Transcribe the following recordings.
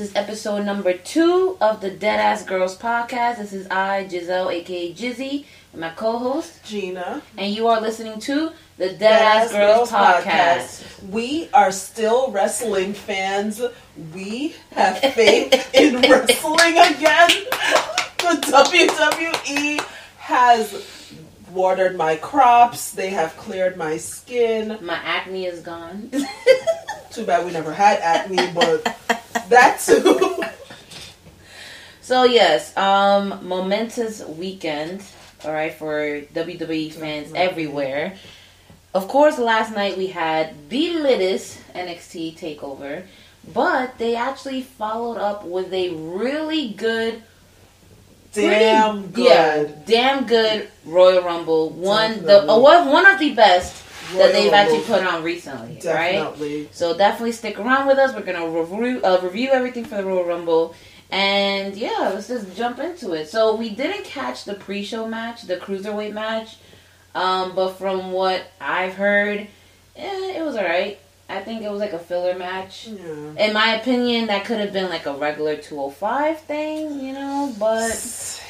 Is episode number two of the Deadass Girls podcast. This is I, Giselle, aka Gizzy, and my co-host, Gina. and you are listening to the Deadass, Girls, podcast. We are still wrestling fans. We have faith in wrestling again. The WWE has watered my crops. They have cleared my skin. My acne is gone. Too bad we never had acne, but that too. so yes, um, momentous weekend. All right, for WWE fans everywhere. Of course, last night we had the littest NXT takeover, but they actually followed up with a really good Damn pretty- good. Yeah, damn good Royal Rumble. One the Definitely. uh, one one of the best that they've Rumble. actually put on recently, right? So definitely stick around with us. We're gonna review uh, review everything for the Royal Rumble, and yeah, let's just jump into it. So we didn't catch the pre-show match, the cruiserweight match, um, but from what I've heard, eh, it was alright. I think it was like a filler match. Yeah. In my opinion, that could have been like a regular 205 thing, you know, but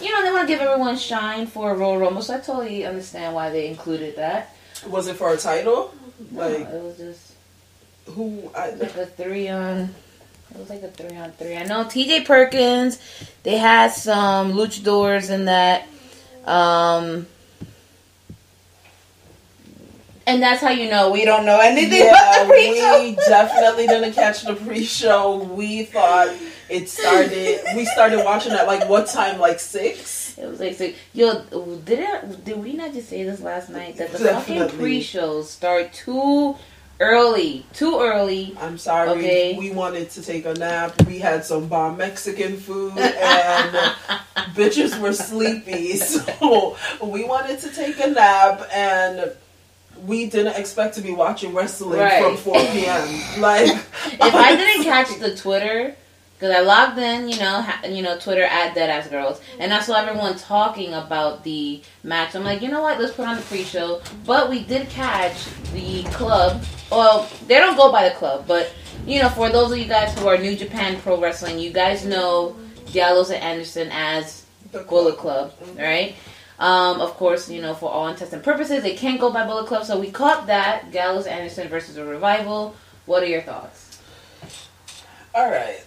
you know, they want to give everyone shine for a Royal Rumble, so I totally understand why they included that. Was it for a title? No, Like it was just who? I, like a three on. It was like a three on three. I know T.J. Perkins. They had some luchadors in that. Um, and that's how you know we don't know anything about Yeah, the pre-show. we definitely didn't catch the pre-show. We thought it started. We started watching at like what time? Like six. It was like, six. yo, did it? Did we not just say this last night that the fucking pre-shows start too early, too early? I'm sorry. Okay. We wanted to take a nap. We had some bomb Mexican food, and bitches were sleepy, so we wanted to take a nap and. We didn't expect to be watching wrestling Right. from 4 p.m. Like, if I didn't catch the Twitter, because I logged in, you know, ha- you know, Twitter at Deadass Girls, and I saw everyone talking about the match. I'm like, you know what? Let's put on the pre-show. But we did catch the club. Well, they don't go by the club, but you know, for those of you guys who are New Japan Pro Wrestling, you guys know Gallows and Anderson as the Bullet Club, mm-hmm. right? Um, of course, you know, for all intents and purposes, it can't go by Bullet Club, so we caught that Gallows Anderson versus a Revival What are your thoughts? All right.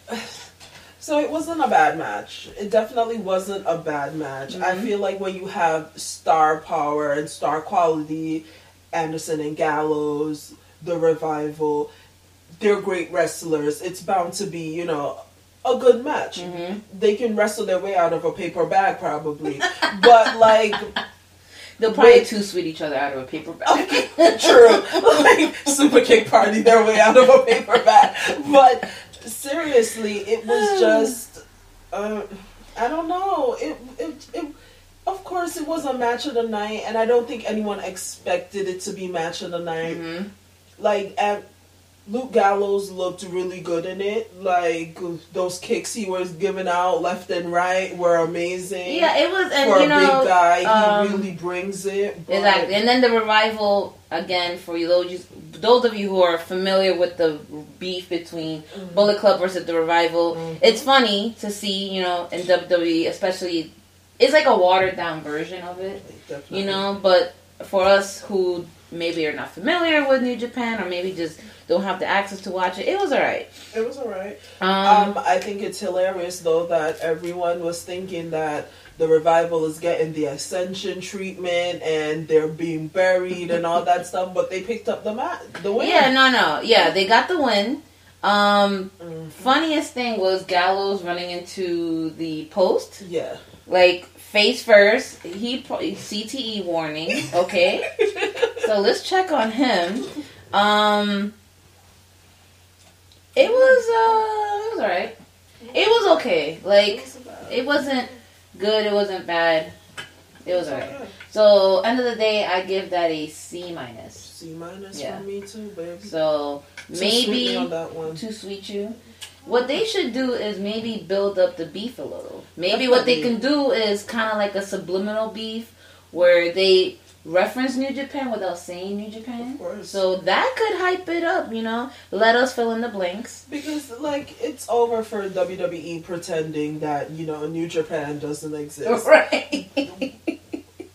So it wasn't a bad match. It definitely wasn't a bad match. I Mhm. feel like when you have star power and star quality, Anderson and Gallows, the revival, they're great wrestlers. It's bound to be, you know, a good match. Mm-hmm. They can wrestle their way out of a paper bag probably. but like They'll probably Wait. too sweet each other out of a paper bag. True. Like super kick party their way out of a paper bag. But seriously, it was just uh, I don't know. It, it it of course it was a match of the night and I don't think anyone expected it to be match of the night. hmm Like and Luke Gallows looked really good in it. Like those kicks he was giving out left and right were amazing. Yeah, it was, and For you a know, big guy, he um, really brings it. Exactly, and then the revival again for you those those of you who are familiar with the beef between Mm-hmm. Bullet Club versus the revival. Mhm. It's funny to see, you know, in WWE, especially, it's like a watered down version of it, Definitely. you know. But for us who maybe are not familiar with New Japan or maybe just don't have the access to watch it, it was alright. It was alright. Um, Um, I think it's hilarious though that everyone was thinking that the revival is getting the ascension treatment and they're being buried and all that stuff, but they picked up the mat, the win. yeah, no, no, yeah, they got the win. Um, Mhm. funniest thing was Gallows running into the post. yeah. like face first. He CTE warning. Okay, so let's check on him. Um, it was uh, it was alright. It was okay. Like it wasn't good. It wasn't bad. It was alright. So end of the day, I give that a C minus. C minus Yeah. for me too, baby. So Too maybe too sweet you. What they should do is maybe build up the beef a little. Maybe what they can do is kind of like a subliminal beef where they reference New Japan without saying New Japan. Of course. So that could hype it up, you know. Let us fill in the blanks. Because like it's over for WWE pretending that you know New Japan doesn't exist. Right.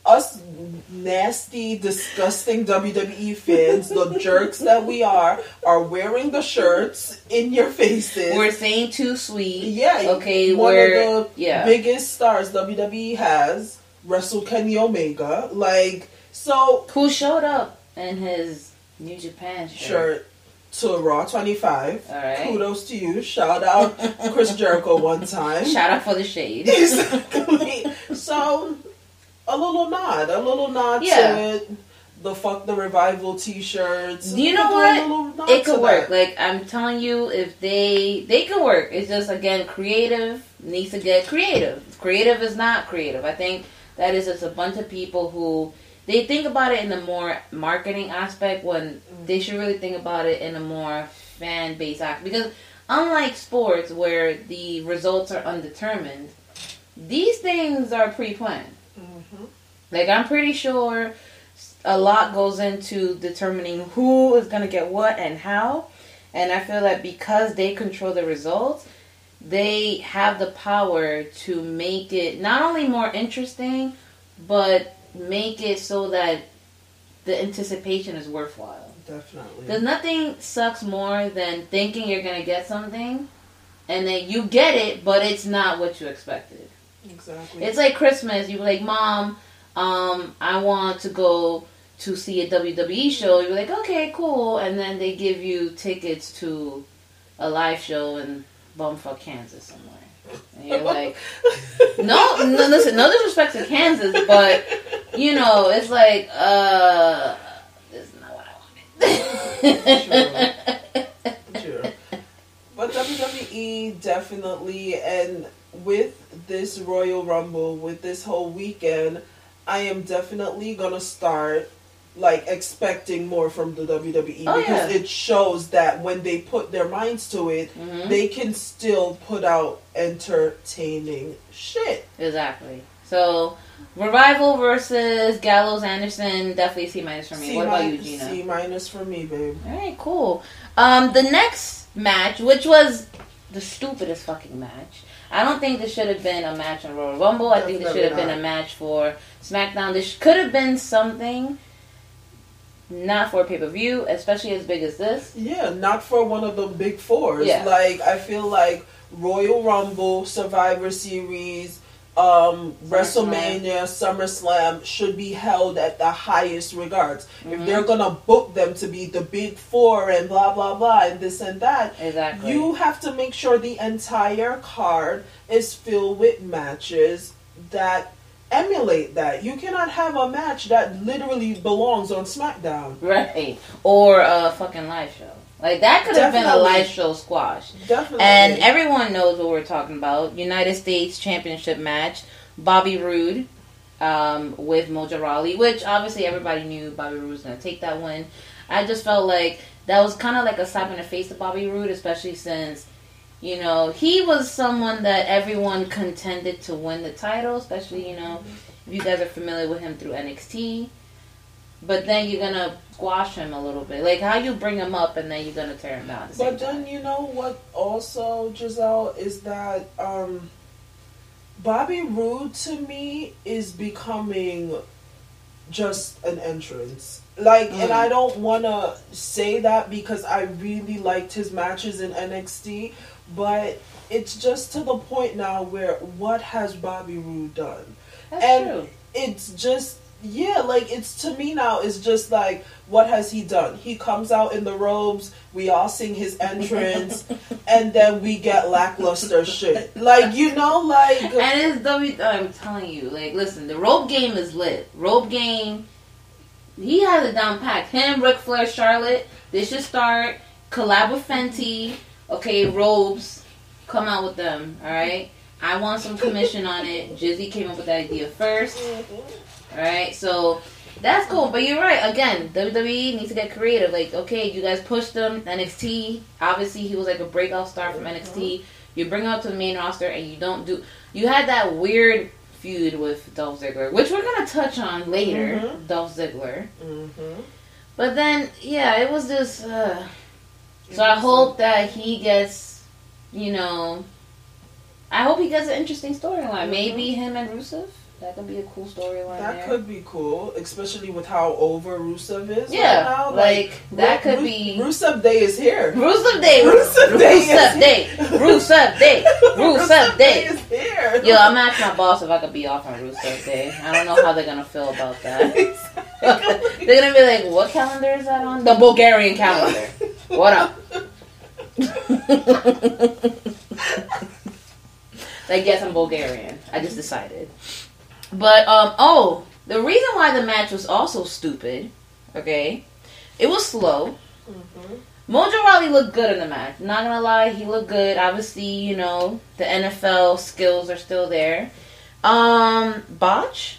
Us nasty, disgusting WWE fans, the jerks that we are, are wearing the shirts in your faces. We're saying too sweet. yeah, Okay, one we're of the yeah. biggest stars WWE has wrestled Kenny Omega. Like so, Who showed up in his New Japan shirt? shirt to Raw 25. All right. Kudos to you. Shout out Chris Jericho one time. Shout out for the shade. Exactly. so, a little nod, a little nod Yeah. to it. The fuck the revival T-shirts. You know what? it could work. that. Like I'm telling you, if they they can work. It's just again creative needs to get creative. Creative is not creative. I think that is just a bunch of people who they think about it in a more marketing aspect when they should really think about it in a more fan based aspect. Because unlike sports where the results are undetermined, these things are pre planned. Mhm. Like I'm pretty sure a lot goes into determining who is going to get what and how. And I feel that because they control the results, they have the power to make it not only more interesting, but make it so that the anticipation is worthwhile. Definitely. Because nothing sucks more than thinking you're going to get something and then you get it, but it's not what you expected. Exactly. It's like Christmas. You're like, Mom, um, I want to go to see a WWE show. You're like, okay, cool. And then they give you tickets to a live show in bumfuck Kansas somewhere. And you're like, no, no, listen, no disrespect to Kansas, but you know, it's like, uh, this is not what I wanted. True. But WWE definitely, and with this Royal Rumble, with this whole weekend, I am definitely gonna start like expecting more from the WWE Oh, because yeah. it shows that when they put their minds to it, Mhm. they can still put out entertaining shit. Exactly. So, Revival versus Gallows Anderson, definitely C minus for me. C what about you, Gina? C minus for me, babe. All right, cool. Um, the next match, which was the stupidest fucking match. I don't think this should have been a match on Royal Rumble. I think this should have Definitely been a match for SmackDown. This could have been something not for pay per view, especially as big as this. Yeah, not for one of the big fours. Yeah. Like I feel like Royal Rumble, Survivor Series, um, WrestleMania, SummerSlam should be held at the highest regards. If Mhm. they're gonna book them to be the big four and blah blah blah and this and that, Exactly. you have to make sure the entire card is filled with matches that emulate that. You cannot have a match that literally belongs on SmackDown. right or a fucking live show. Like that could have been a live show squash. Definitely. And everyone knows what we're talking about. United States Championship match. Bobby Roode um, with Mojo Rawley, which obviously everybody knew Bobby Roode was going to take that win. I just felt like that was kind of like a slap in the face to Bobby Roode, especially since, you know, he was someone that everyone contended to win the title, especially, you know, if you guys are familiar with him through NXT. But then you're going to squash him a little bit. Like how you bring him up and then you're going to tear him down. The But then time. you know what? Also, Giselle is that um, Bobby Roode to me is becoming just an entrance. Like, and Mm. I don't want to say that because I really liked his matches in NXT, but it's just to the point now where what has Bobby Roode done? That's and true. it's just yeah like it's to me now it's just like what has he done he comes out in the robes we all sing his entrance and then we get lackluster shit like you know like And it's W. Oh, I'm telling you, like, listen, the rope game is lit. Rope game, he has it down packed. Him, Ric Flair, Charlotte. They should start collab with Fenty. Okay, robes, come out with them. All right. I want some commission on it. Gizzy came up with the idea first. All right, so that's cool. But you're right. Again, WWE needs to get creative. Like, okay, you guys pushed him NXT. Obviously, he was like a breakout star from NXT. You bring him up to the main roster, and you don't do. You had that weird feud with Dolph Ziggler, which we're gonna touch on later. Mhm. Dolph Ziggler. Mhm. But then, yeah, it was just. Uh, so I hope that he gets, you know. I hope he gets an interesting storyline. Maybe mm-hmm. him and Rusev. That could be a cool storyline. that there. could be cool especially with how over Rusev is Yeah, right now. like, that Ru- could Ru- be- Rusev Day is here Rusev Day. Rusev Day Rusev Day. Rusev Day. Rusev Day. is here Yo, I'm asking my boss if I could be off on Rusev Day. I don't know how they're gonna feel about that. they're gonna be like, "What calendar is that on?" The Bulgarian calendar. What up? like, yes, I'm Bulgarian. I just decided. But um, oh, the reason why the match was also stupid. Okay, it was slow. Mojo Rawley looked good in the match. Not gonna lie, he looked good. Obviously, you know the NFL skills are still there. Um, botch.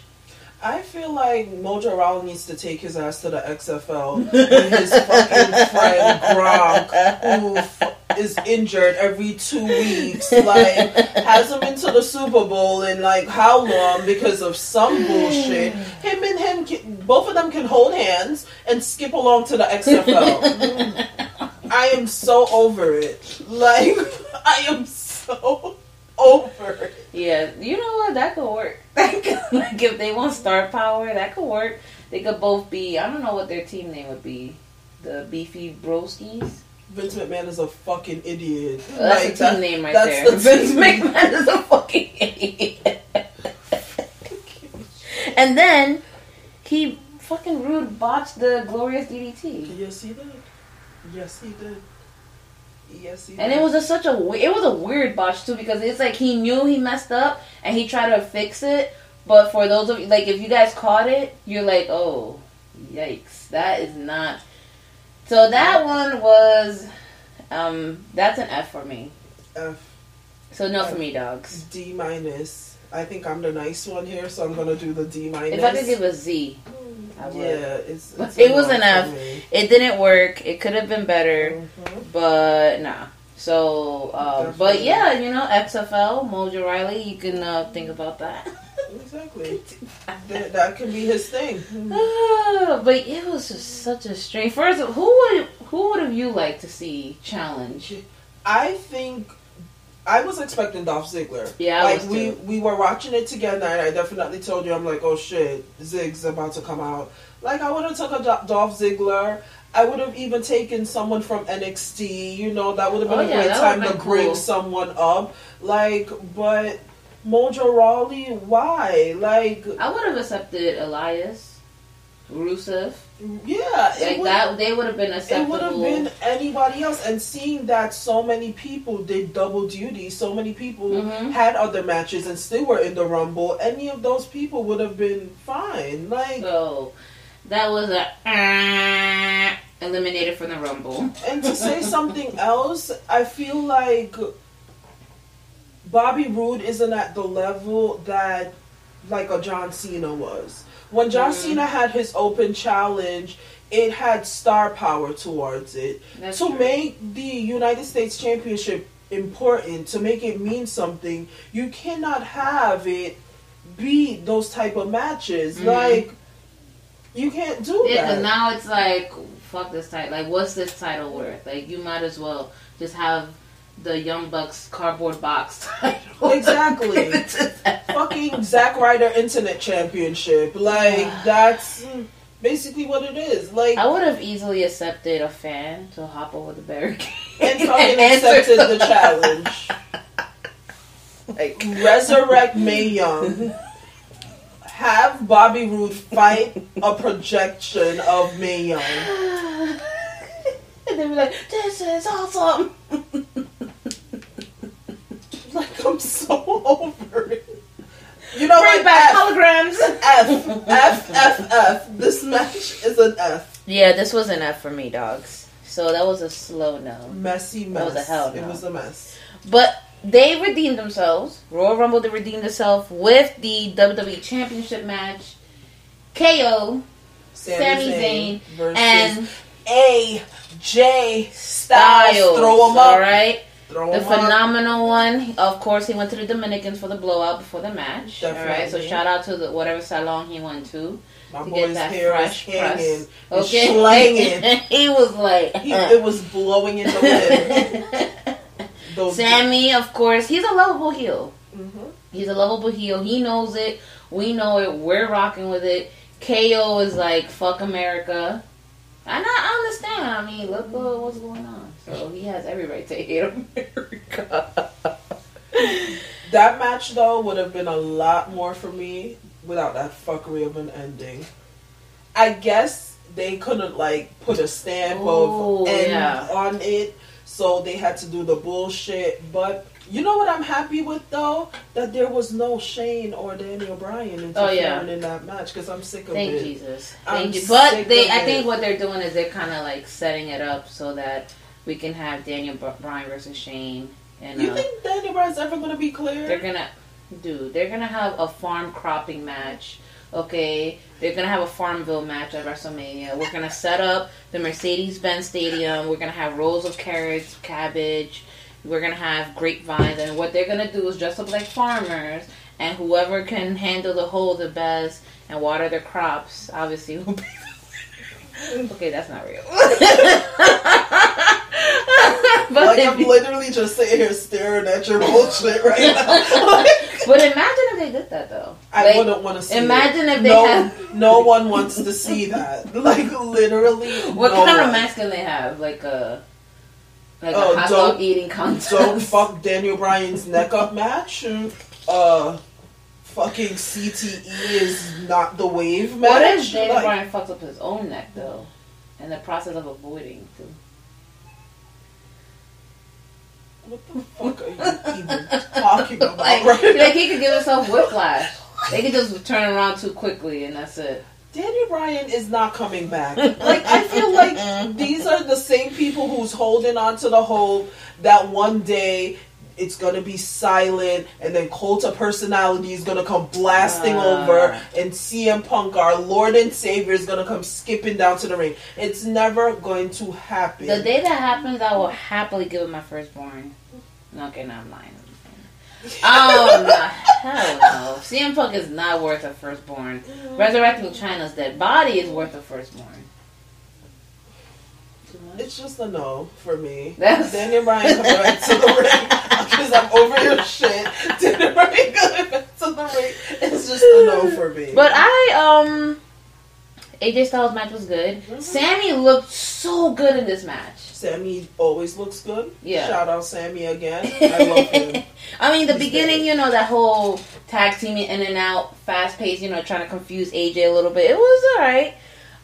I feel like Mojo Rawley needs to take his ass to the XFL with his fucking friend Gronk, who f- is injured every two weeks. Like, hasn't been to the Super Bowl in like how long because of some bullshit. Him and him, can, both of them can hold hands and skip along to the XFL. I am so over it. Like, I am so over it. Yeah, you know what? That could work. like if they want star power, that could work. They could both be. I don't know what their team name would be. The Beefy Broskies. Vince McMahon is a fucking idiot. Oh, that's Like, a team that- name right that's there. the Vince. McMahon is a fucking idiot. and then he fucking rude botched the glorious DDT. Yes, he did. Yes, he did. Yes, he And it was just such a it was a weird botch too because it's like he knew he messed up and he tried to fix it, but for those of you like if you guys caught it, you're like, oh, yikes, that is not. So that one was, um, that's an F for me. F So no for me, dogs. D minus. I think I'm the nice one here, so I'm gonna do the D minus. If I could give a Z, I yeah, it's, it's It was no an for F. me. It didn't work. It could have been better, Mhm. but nah. So, uh, but yeah, you know, XFL, Mojo Rawley, you can uh, think about that. Exactly. that, that can be his thing. But it was just such a strange. First, who would who would have you liked to see challenge? I think I was expecting Dolph Ziggler. Yeah, I like was we we were watching it together, and I definitely told you I'm like, oh shit, Zig's about to come out. Like I would have took a Do- Dolph Ziggler. I would have even taken someone from NXT. You know, that would have been Oh, a yeah, great time to been bring cool. someone up. Like, but Mojo Rawley, why? Like, I would have accepted Elias, Rusev. Yeah, Like that, they would have been acceptable. It would have been anybody else, and seeing that so many people did double duty, so many people Mhm. had other matches and still were in the Rumble. Any of those people would have been fine. Like, So that was a uh, eliminated from the Rumble. and to say something else, I feel like Bobby Roode isn't at the level that like a John Cena was. When John Mhm. Cena had his open challenge, it had star power towards it. That's to true. make the United States Championship important, to make it mean something, you cannot have it be those type of matches. Mhm. Like you can't do Yeah, that. because now it's like, fuck this title. Like, what's this title worth? Like, you might as well just have the Young Bucks cardboard box. Exactly. Give it to them. Fucking Zack Ryder Internet Championship. Like that's basically what it is. Like I would have easily accepted a fan to hop over the barricade and fucking accepted the challenge. Like, Resurrect Mae Young. Have Bobby Roode fight a projection of Mae Young. and they'd be like, "This is awesome." Like I'm so over it. You know Bring what? back F, holograms. F F F F. This match is an F. Yeah, this was an F for me, dogs. So that was a slow no. Messy mess. That was a hell It was a mess. But they redeemed themselves. Royal Rumble they redeemed themselves with the WWE Championship match. KO Sami Zayn versus and AJ Styles. Styles. Throw them up. All right. Throw The him up. phenomenal one, of course, he went to the Dominicans for the blowout before the match. All right, so shout out to the whatever salon he went to My to boy's get hair fresh is hanging. Okay, he was like, He, it was blowing in the wind. Sami, of course, he's a lovable heel. Mhm. He's a lovable heel. He knows it. We know it. We're rocking with it. KO is like fuck America. And I, I understand. I mean, look what's going on. So he has every right to hate America. That match though would have been a lot more for me without that fuckery of an ending. I guess they couldn't like put a stamp Ooh, of end yeah. on it, so they had to do the bullshit. But you know what I'm happy with though? That there was no Shane or Daniel Bryan interfering Oh, yeah. in that match because I'm sick of Thank it. Jesus. I'm Thank you. But they, I it. think what they're doing is they're kind of like setting it up so that we can have Daniel Bryan versus Shane, and You uh, think Daniel Bryan's ever gonna be clear? they're gonna, dude, they're gonna have a farm cropping match. Okay, they're gonna have a Farmville match at WrestleMania. We're gonna set up the Mercedes-Benz Stadium. We're gonna have rows of carrots, cabbage. We're gonna have grapevines, and what they're gonna do is dress up like farmers, and whoever can handle the hole the best and water their crops, obviously, will be. okay, that's not real. but like I'm literally just sitting here staring at your bullshit right now. but imagine if they did that though. I Like, wouldn't want to see. imagine it. if they no, had- no one wants to see that. Like literally, What no kind of mask can they have? Like a like Oh, a hot don't- dog eating contest. Don't fuck Daniel Bryan's neck up match. Uh, fucking CTE is not the wave match. What if Daniel Like, Bryan fucks up his own neck though, in the process of avoiding? Too? What the fuck are you even talking about Like, right like he could give himself whiplash. They could just turn around too quickly and that's it. Daniel Bryan is not coming back. Like I feel like these are the same people who's holding on to the hope that one day it's gonna be silent and then cult of personality is gonna come blasting Ah. over and CM Punk, our Lord and Savior, is gonna come skipping down to the ring. It's never going to happen. The day that happens, I will happily give it my firstborn. No, okay, no, I'm lying. Oh no, hell no! CM Punk is not worth a firstborn. Resurrecting Chyna's dead body is worth a firstborn. It's just a no for me. That's- Daniel Bryan coming back to the ring because I'm over your shit. Daniel Bryan coming back to the ring. It's just a no for me. But I um, AJ Styles match was good. Mhm. Sami looked so good in this match. Sami always looks good. Yeah. Shout out Sami again. I love him. I mean, the He's beginning, you know, that whole tag teaming in and out, fast paced, you know, trying to confuse AJ a little bit. It was alright.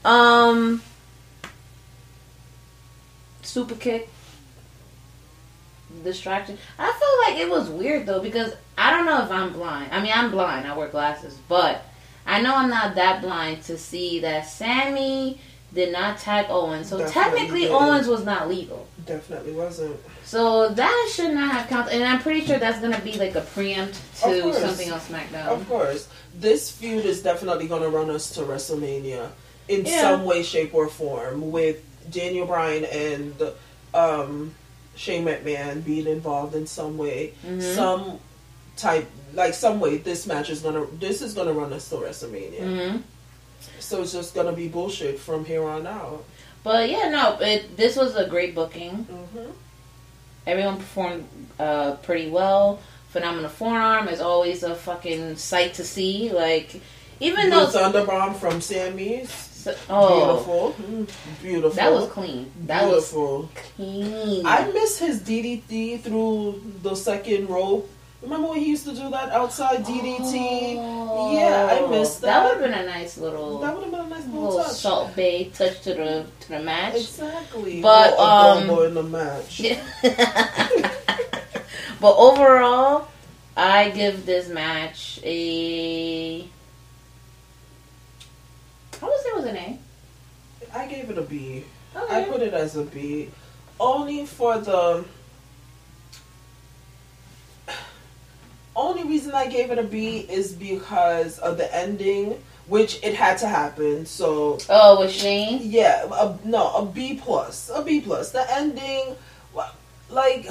Um, super kick, distraction. I feel like it was weird though because I don't know if I'm blind. I mean, I'm blind. I wear glasses, but I know I'm not that blind to see that Sami did not tag Owens. So Definitely technically, didn't. Owens was not legal. Definitely wasn't. So that should not have counted, and I'm pretty sure that's gonna be like a preempt to something on SmackDown. Of course, this feud is definitely going to run us to WrestleMania in Yeah. some way, shape, or form, with Daniel Bryan and um, Shane McMahon being involved in some way, Mhm. some type, like some way. This match is gonna, this is gonna run us to WrestleMania. hmm So it's just gonna be bullshit from here on out. But yeah, no, it, this was a great booking. hmm Everyone performed uh, pretty well. Phenomenal forearm is always a fucking sight to see. Like even though Thunder Bomb from Sami, oh, beautiful, beautiful. that was clean. That beautiful. was clean. I miss his DDT through the second rope. Remember when he used to do that outside DDT? Oh, Yeah, I missed That that. would have been a nice little That would have been a nice little little touch. Salt Bae touch to the to the match. Exactly. But, But a um, combo in the match. but overall, I give this match a. I would say it was an A. I gave it a B. Okay. I put it as a B, only for the. Only reason I gave it a B is because of the ending, which it had to happen. So oh, with Shane. yeah, a, no, a B plus, a B plus. The ending, like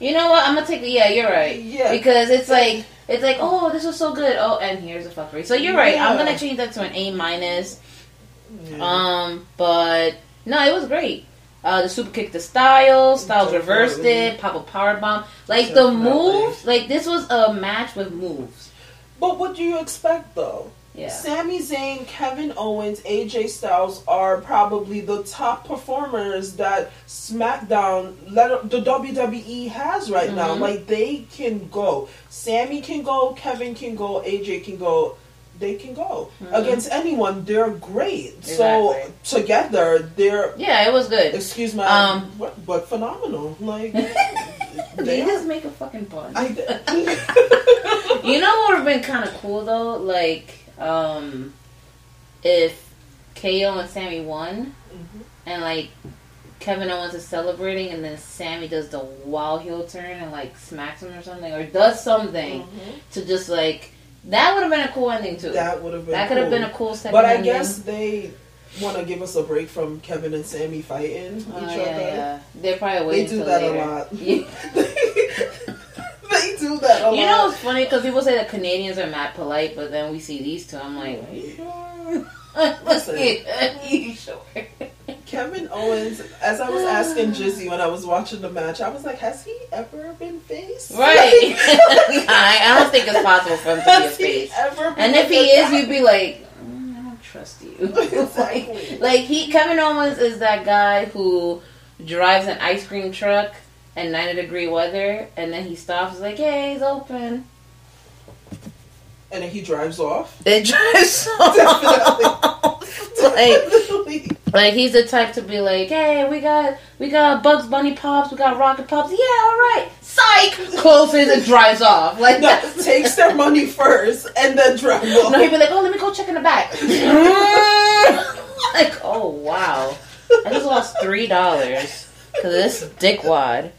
You know what? I'm gonna take. Yeah, you're right. Yeah. Because it's like it's like oh, this was so good. Oh, and here's a fuckery. So you're right. I'm gonna change that to an A minus. yeah. Um, but no, it was great. Uh, the super kick to Styles, Styles reversed it, pop a power bomb. Like the moves, like this was a match with moves. But what do you expect though? Yeah. Sami Zayn, Kevin Owens, AJ Styles are probably the top performers that SmackDown, let, the WWE has right now. Mhm. Like they can go. Sami can go. Kevin can go. AJ can go. They can go Mhm. against anyone. They're great. Exactly. So together, they're Yeah, it was good. excuse my Um, what, but phenomenal. Like Did they are- just make a fucking pun? I, you know what would have been kind of cool though? Like, um, if KO and Sami won, Mhm. and like Kevin Owens is celebrating, and then Sami does the wild heel turn and like smacks him or something, or does something Mhm. to just like that would have been a cool ending too. That, would have been That could have cool. been a cool second. But I ending. guess they want to give us a break from Kevin and Sami fighting Oh, each yeah, other. yeah. They're probably waiting. They do that later. a lot. Yeah. they do that a lot. You know it's funny because people say that Canadians are mad polite, but then we see these two. I'm like, are you sure? Listen. are you sure? Kevin Owens, as I was asking Gizzy when I was watching the match, I was like, has he ever been faced? Right. I, I don't think it's possible for him to be a face. ever been And if he is, guy? you'd be like, mm, I don't trust you. Exactly. like, like he, Kevin Owens is that guy who drives an ice cream truck in 90 degree weather, and then he stops, like, hey, it's open. and then he drives off. It drives Definitely. like, Definitely. Like he's the type to be like, hey, we got we got Bugs Bunny pops, we got Rocket pops. Yeah, all right. Psych. Closes and drives off. Like No, takes their money first and then drives off. No, he'd be like, oh, let me go check in the back. like, oh wow, I just lost three dollars because this dickwad.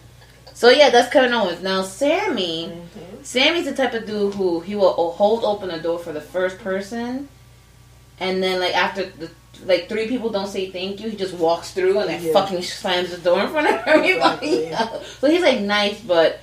So yeah, that's Kevin Owens. Now Sami, Mm-hmm. Sami's the type of dude who he will hold open the door for the first person, and then like after the like three people don't say thank you, he just walks through and then Yeah. fucking slams the door in front of everybody. Exactly. so he's like nice, but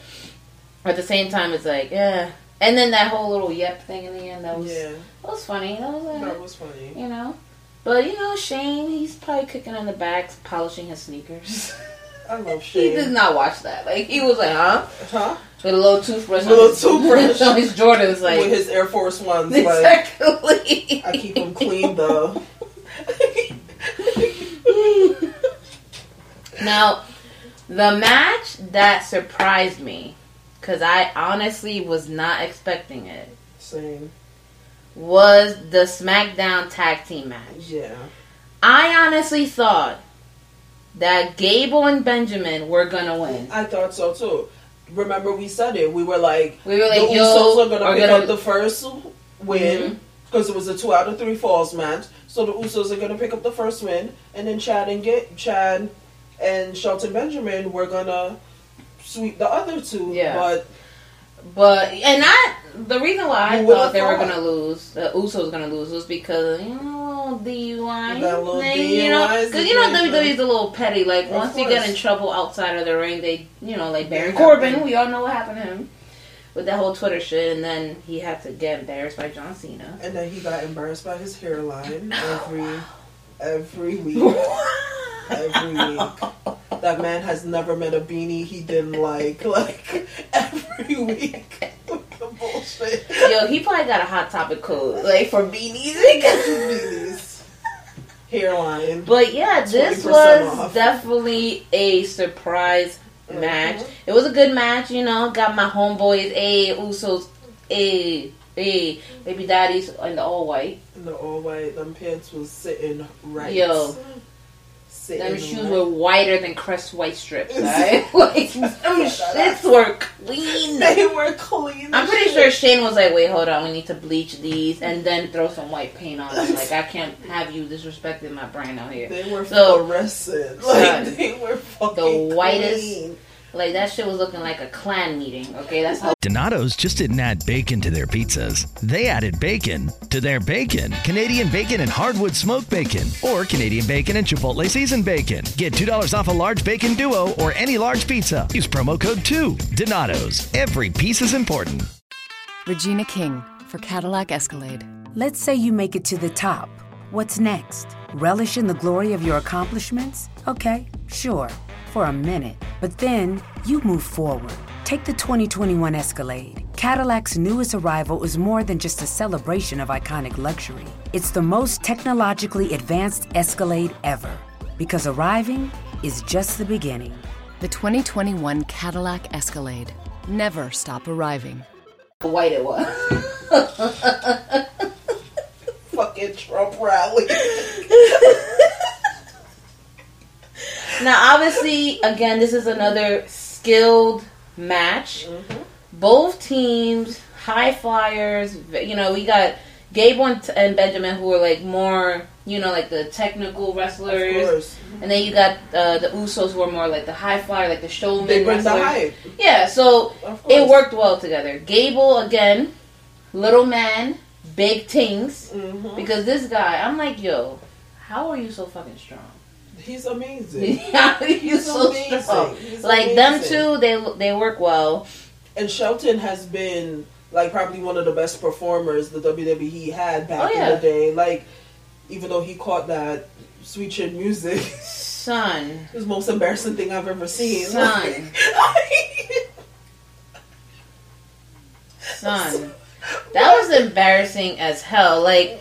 at the same time, it's like yeah. And then that whole little yep thing in the end that was Yeah, that was funny. That was uh, that was funny. you know. But you know, Shane, he's probably kicking on the back, polishing his sneakers. I love Shane. he did not watch that. Like he was like, huh? Huh? With a little toothbrush. Little on his, toothbrush. on his Jordans, like With his Air Force Ones. Like. I keep them clean though. now, the match that surprised me, because I honestly was not expecting it, Same. was the SmackDown Tag Team match. Yeah. I honestly thought that Gable and Benjamin were gonna win. I thought so too. Remember, we said it. We were like, We were like, the yo, Usos are gonna are pick gonna- up the first win mm-hmm. because it was a two out of three falls match. So the Usos are gonna pick up the first win, and then Chad and get Chad and Shelton Benjamin were gonna sweep the other two. Yeah. But But and I, the reason why I thought they were gonna lose, the Usos gonna lose, was because you know DUI, thing, you know, because you know. WWE's a little petty. Like Of once you get in trouble outside of the ring, they, you know, like Baron Corbin, we all know what happened to him with that whole Twitter shit, and then he had to get embarrassed by John Cena. and then he got embarrassed by his hairline every every week. every week. That man has never met a beanie he didn't like. Like every week. the bullshit. Yo, he probably got a hot topic code like for beanies. Beanies. Hairline. But yeah, this was off. definitely a surprise match. Mhm. It was a good match, you know. Got my homeboys, a Usos, a a baby daddies in the all white. And the all white, them pants was sitting right. Yo. Sitting Them shoes were whiter than Crest white strips. Right? like them shits were clean. They were clean. I'm pretty shit. sure Shane was like, "Wait, hold on, we need to bleach these and then throw some white paint on them. Like I can't have you disrespecting my brand out here." They were So- fluorescent. Like they were fucking the whitest- clean. Like that shit was looking like a clan meeting. Okay, that's how Donato's just didn't add bacon to their pizzas. They added bacon to their bacon. Canadian bacon and hardwood smoked bacon, or Canadian bacon and Chipotle seasoned bacon. Get $2 off a large bacon duo or any large pizza. Use promo code 2. Donato's. Every piece is important. Regina King for Cadillac Escalade. Let's say you make it to the top. What's next? Relish in the glory of your accomplishments? Okay, sure, for a minute. But then you move forward. Take the 2021 Escalade. Cadillac's newest arrival is more than just a celebration of iconic luxury. It's the most technologically advanced Escalade ever. Because arriving is just the beginning. The 2021 Cadillac Escalade. Never stop arriving. white it was. Fucking Trump rally. now, obviously, again, this is another skilled match. Both teams, high flyers. You know, we got Gable and, and Benjamin who are like more, you know, like the technical wrestlers. course. And then you got uh, the Usos who are more like the high flyer, like the showman They bring the hype. Yeah, so it worked well together. Gable again, little man, big things. Mhm. Because this guy, I'm like, yo, how are you so fucking strong? He's amazing. you He's so amazing. strong? He's Like them amazing. two, they they work well. And Shelton has been like probably one of the best performers the WWE had back Oh, yeah. in the day. Like even though he caught that sweet chin music, Son, it was the most embarrassing thing I've ever seen. Son. son, that was embarrassing as hell. Like.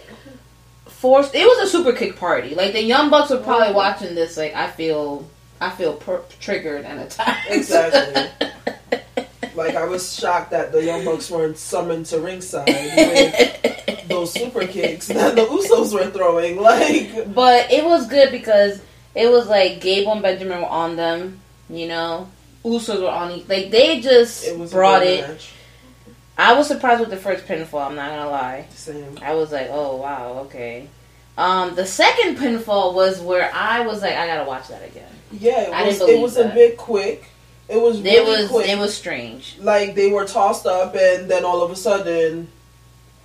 Forced. It was a super kick party. Like the young bucks were probably watching this. Like I feel, I feel per- triggered and attacked. Exactly. like I was shocked that the Young Bucks weren't summoned to ringside with those super kicks that the Usos were throwing. Like But it was good because it was like Gable and Benjamin were on them, you know. Usos were on each. Like they just it brought it. match. I was surprised with the first pinfall. I'm not gonna lie. Same. I was like, oh wow, okay. Um, the second pinfall was where I was like, I gotta watch that again. Yeah, it I was. It was that. a bit quick. It was really It was quick. it was strange. like they were tossed up, and then all of a sudden,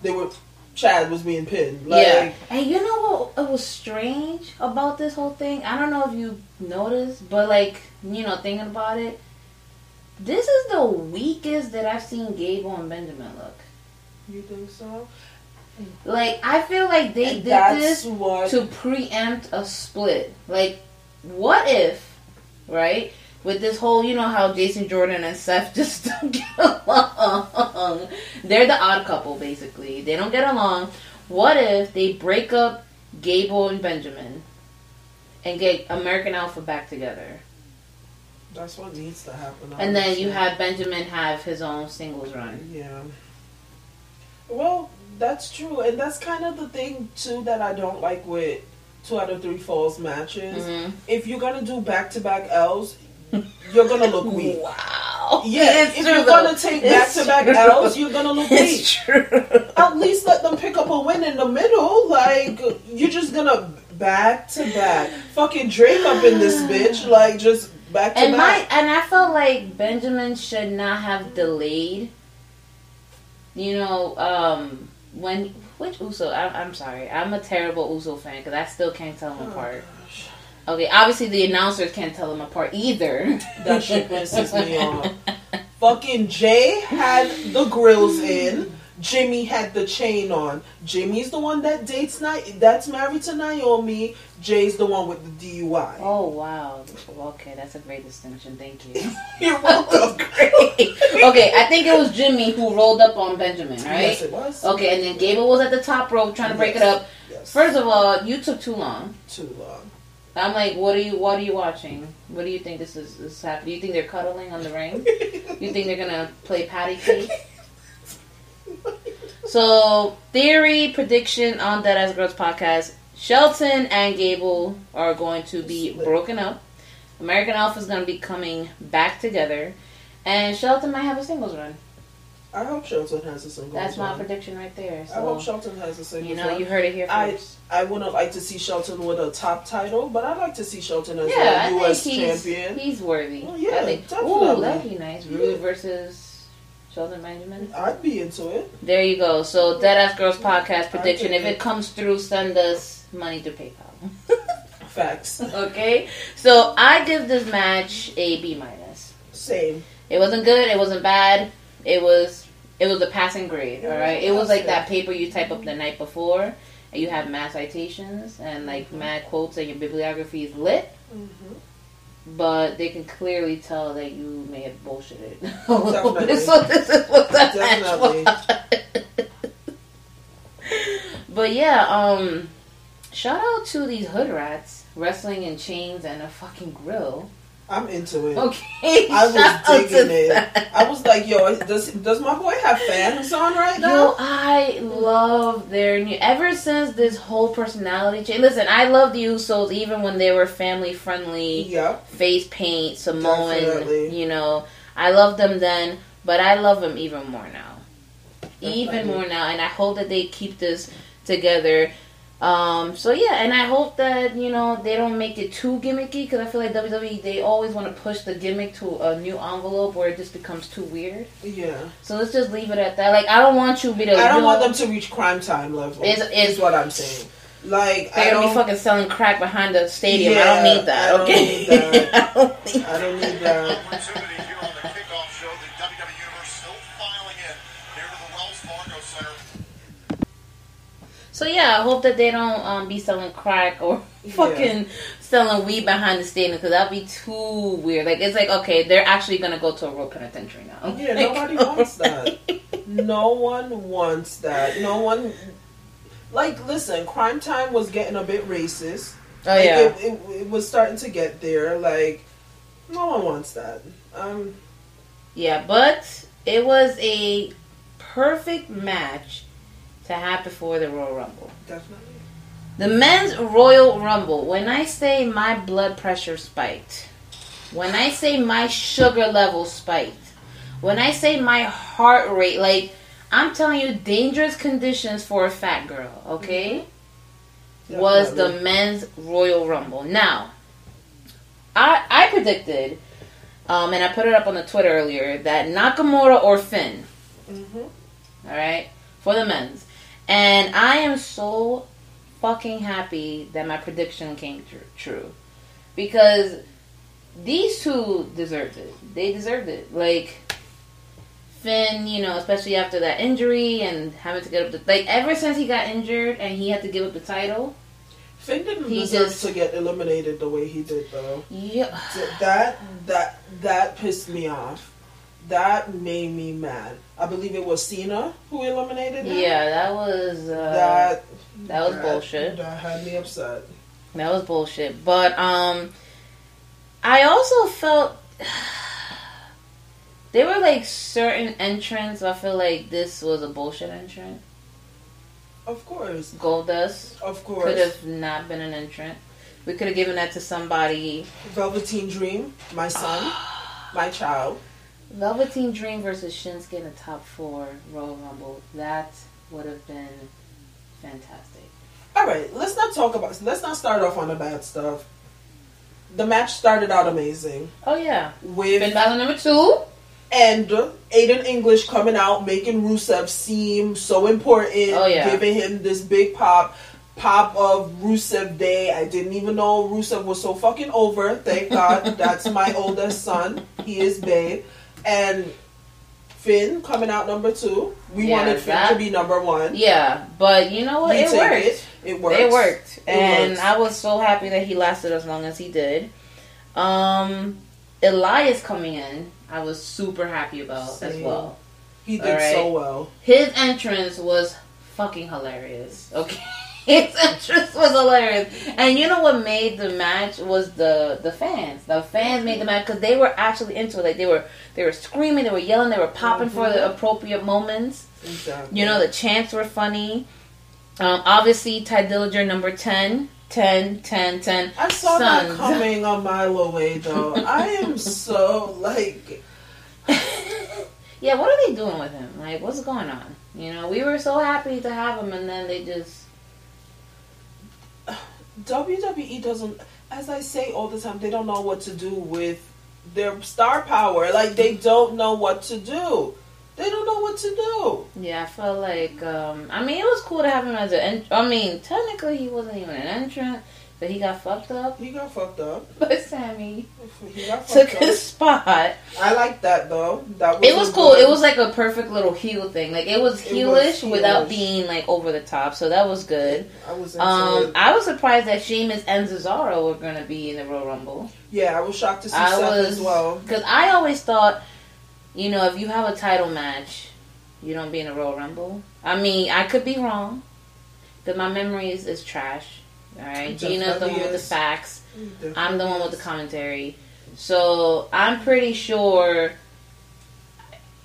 they were. Chad was being pinned. Like, yeah. And you know what? It was strange about this whole thing. I don't know if you noticed, but like you know, thinking about it, this is the weakest that I've seen Gable and Benjamin look. You think so? Like I feel like they And did this what. to preempt a split. Like, what if, right? With this whole, you know how Jason Jordan and Seth just don't get along. They're the odd couple, basically. They don't get along. What if they break up Gable and Benjamin, and get American Alpha back together. That's what needs to happen. And then you have Benjamin have his own singles run. Yeah. Well, that's true, and that's kind of the thing too that I don't like with two out of three falls matches. Mhm. If you're gonna do back to back L's, you're gonna look weak. Wow. Yeah, It's if true, you're though. gonna take back to back. L's, you're gonna look weak. True. At least let them pick up a win in the middle. Like you're just gonna back to back. Fucking Drake up in this bitch. Like just back to And my and I felt like Benjamin should not have delayed. You know, um, when which Uso? I, I'm sorry, I'm a terrible Uso fan because I still can't tell them apart. Okay, obviously the announcers can't tell them apart either. That shit pisses me off. Fucking Jay had the grills in. Jimmy had the chain on. Jimmy's the one that dates Ni- that's married to Naomi. Jay's the one with the DUI. Oh wow. Okay, that's a great distinction. Thank you. You're welcome. okay, I think it was Jimmy who rolled up on Benjamin, right? Yes, it was. Okay, and then Gable was at the top rope trying to break it up. Yes. First of all, you took too long. Too long. I'm like, what are you? What are you watching? What do you think this is, this is happening? Do you think they're cuddling on the ring? you think they're gonna play patty cake? So, theory prediction on Dead Ass Girls podcast: Shelton and Gable are going to be broken up. American Alpha is going to be coming back together, and Shelton might have a singles run. I hope Shelton has a single. That's my run. prediction right there. I hope Shelton has a single. you know, run. you heard it here I first. I wouldn't like to see Shelton with a top title, but I'd like to see Shelton as yeah, I a think U.S. he's champion. he's worthy. Oh, yeah, I think, Ooh, that'd be nice. Roode versus Shelton Benjamin. I'd be into it. There you go. So Deadass Girls podcast prediction. If it comes through, send us money to PayPal. Facts. okay. So I give this match a B minus. Same. It wasn't good. It wasn't bad. It was. It was a passing grade. All right. It was like that paper you type up the night before, and you have mad citations and like Mm-hmm. mad quotes, and your bibliography is lit. But they can clearly tell that you may have bullshitted. a little bit. So this is what that match Definitely. was. But yeah, um, shout out to these hood rats wrestling in chains and a fucking grill. I'm into it. Okay, I was digging it. that. I was like, yo, does does my boy have fans on right Yo, now? I love their new. Ever since this whole personality change. Listen, I love the Usos even when they were family friendly. Yep. Face paint, Samoan. Definitely. You know, I loved them then, but I love them even more now. Even Definitely. more now, and I hope that they keep this together. Um, so yeah, and I hope that you know they don't make it too gimmicky because I feel like WWE they always want to push the gimmick to a new envelope where it just becomes too weird. Yeah. So let's just leave it at that. Like I don't want you to be the. I don't yo, want them to reach crime time level. Is- Is, is- what I'm saying. Like I They're gonna don't. be fucking selling crack behind the stadium. I don't need that. I don't okay. need that. I don't need I don't need that. So yeah, I hope that they don't um, be selling crack or fucking selling weed behind the stadium because that'd be too weird. Like it's like okay, they're actually gonna go to a real penitentiary now. Yeah, nobody wants that. No one wants that. No one. Like, listen, Crime Time was getting a bit racist. Oh Like, yeah, it, it, it was starting to get there. Like, no one wants that. Um, yeah, but it was a perfect match to have before the Royal Rumble. definitely. The men's Royal Rumble. When I say my blood pressure spiked, when I say my sugar level spiked, when I say my heart rate, like I'm telling you, dangerous conditions for a fat girl. Okay, was the men's Royal Rumble. Now, I I predicted, um, and I put it up on the Twitter earlier that Nakamura or Finn. Mhm. All right, for the men's, and I am so fucking happy that my prediction came tr- true because these two deserved it. They deserved it. Like Finn, you know, especially after that injury and having to get up the like ever since he got injured and he had to give up the title. Finn didn't He deserve just- to get eliminated the way he did, though. Yeah, That that that pissed me off. That made me mad. I believe it was Cena who eliminated him. yeah, that was uh, That that was bullshit. That had me upset. That was bullshit. But um I also felt there were like certain entrants I feel like this was a bullshit entrant. Of course. Goldust Of course. could have not been an entrant. We could have given that to somebody. Velveteen Dream, my son, my child. Velveteen Dream versus Shinsuke in the top four Royal Rumble. That would have been fantastic. All right, let's not talk about. Let's not start off on the bad stuff. The match started out amazing Oh yeah. with Finn Balor number two. and Aiden English coming out, making Rusev seem so important. Oh, yeah. giving him this big pop, pop of Rusev Day. I didn't even know Rusev was so fucking over. Thank God, that's my oldest son. He is babe, and Finn coming out number two. We Yeah, wanted Finn that- to be number one. Yeah, but you know what? It worked. It, it works. It worked, It and works. I was so happy that he lasted as long as he did. Um, Elias coming in, I was super happy about as well. He did Alright. so well. His entrance was fucking hilarious. Okay. His entrance was hilarious, and you know what made the match was the the fans. The fans made the match because they were actually into it. Like they were they were screaming, they were yelling, they were popping for the appropriate moments. Exactly. You know, the chants were funny. Um, obviously, Tye Dillinger, number 10. 10, 10, 10. I saw that coming a mile away, though. I am so like. Yeah, what are they doing with him? Like, what's going on? You know, we were so happy to have him, and then they just. WWE doesn't, as I say all the time, they don't know what to do with their star power. Like they don't know what to do. They don't know what to do. Yeah, I felt like. Um, I mean, it was cool to have him as an. I mean, technically, he wasn't even an entrant, but he got fucked up. He got fucked up. But Sami He got took fucked up. his spot. I like that though. That was It was cool. good- It was like a perfect little heel thing. Like it was heelish was without being like over the top. So that was good. I was Um. I was surprised that Sheamus and Cesaro were going to be in the Royal Rumble. Yeah, I was shocked to see I Seth was as well. because I always thought, you know, if you have a title match, you don't be in the Royal Rumble. I mean, I could be wrong, But my memory is, is trash. All right, Gina's the one with the facts. I'm the one with the commentary. So I'm pretty sure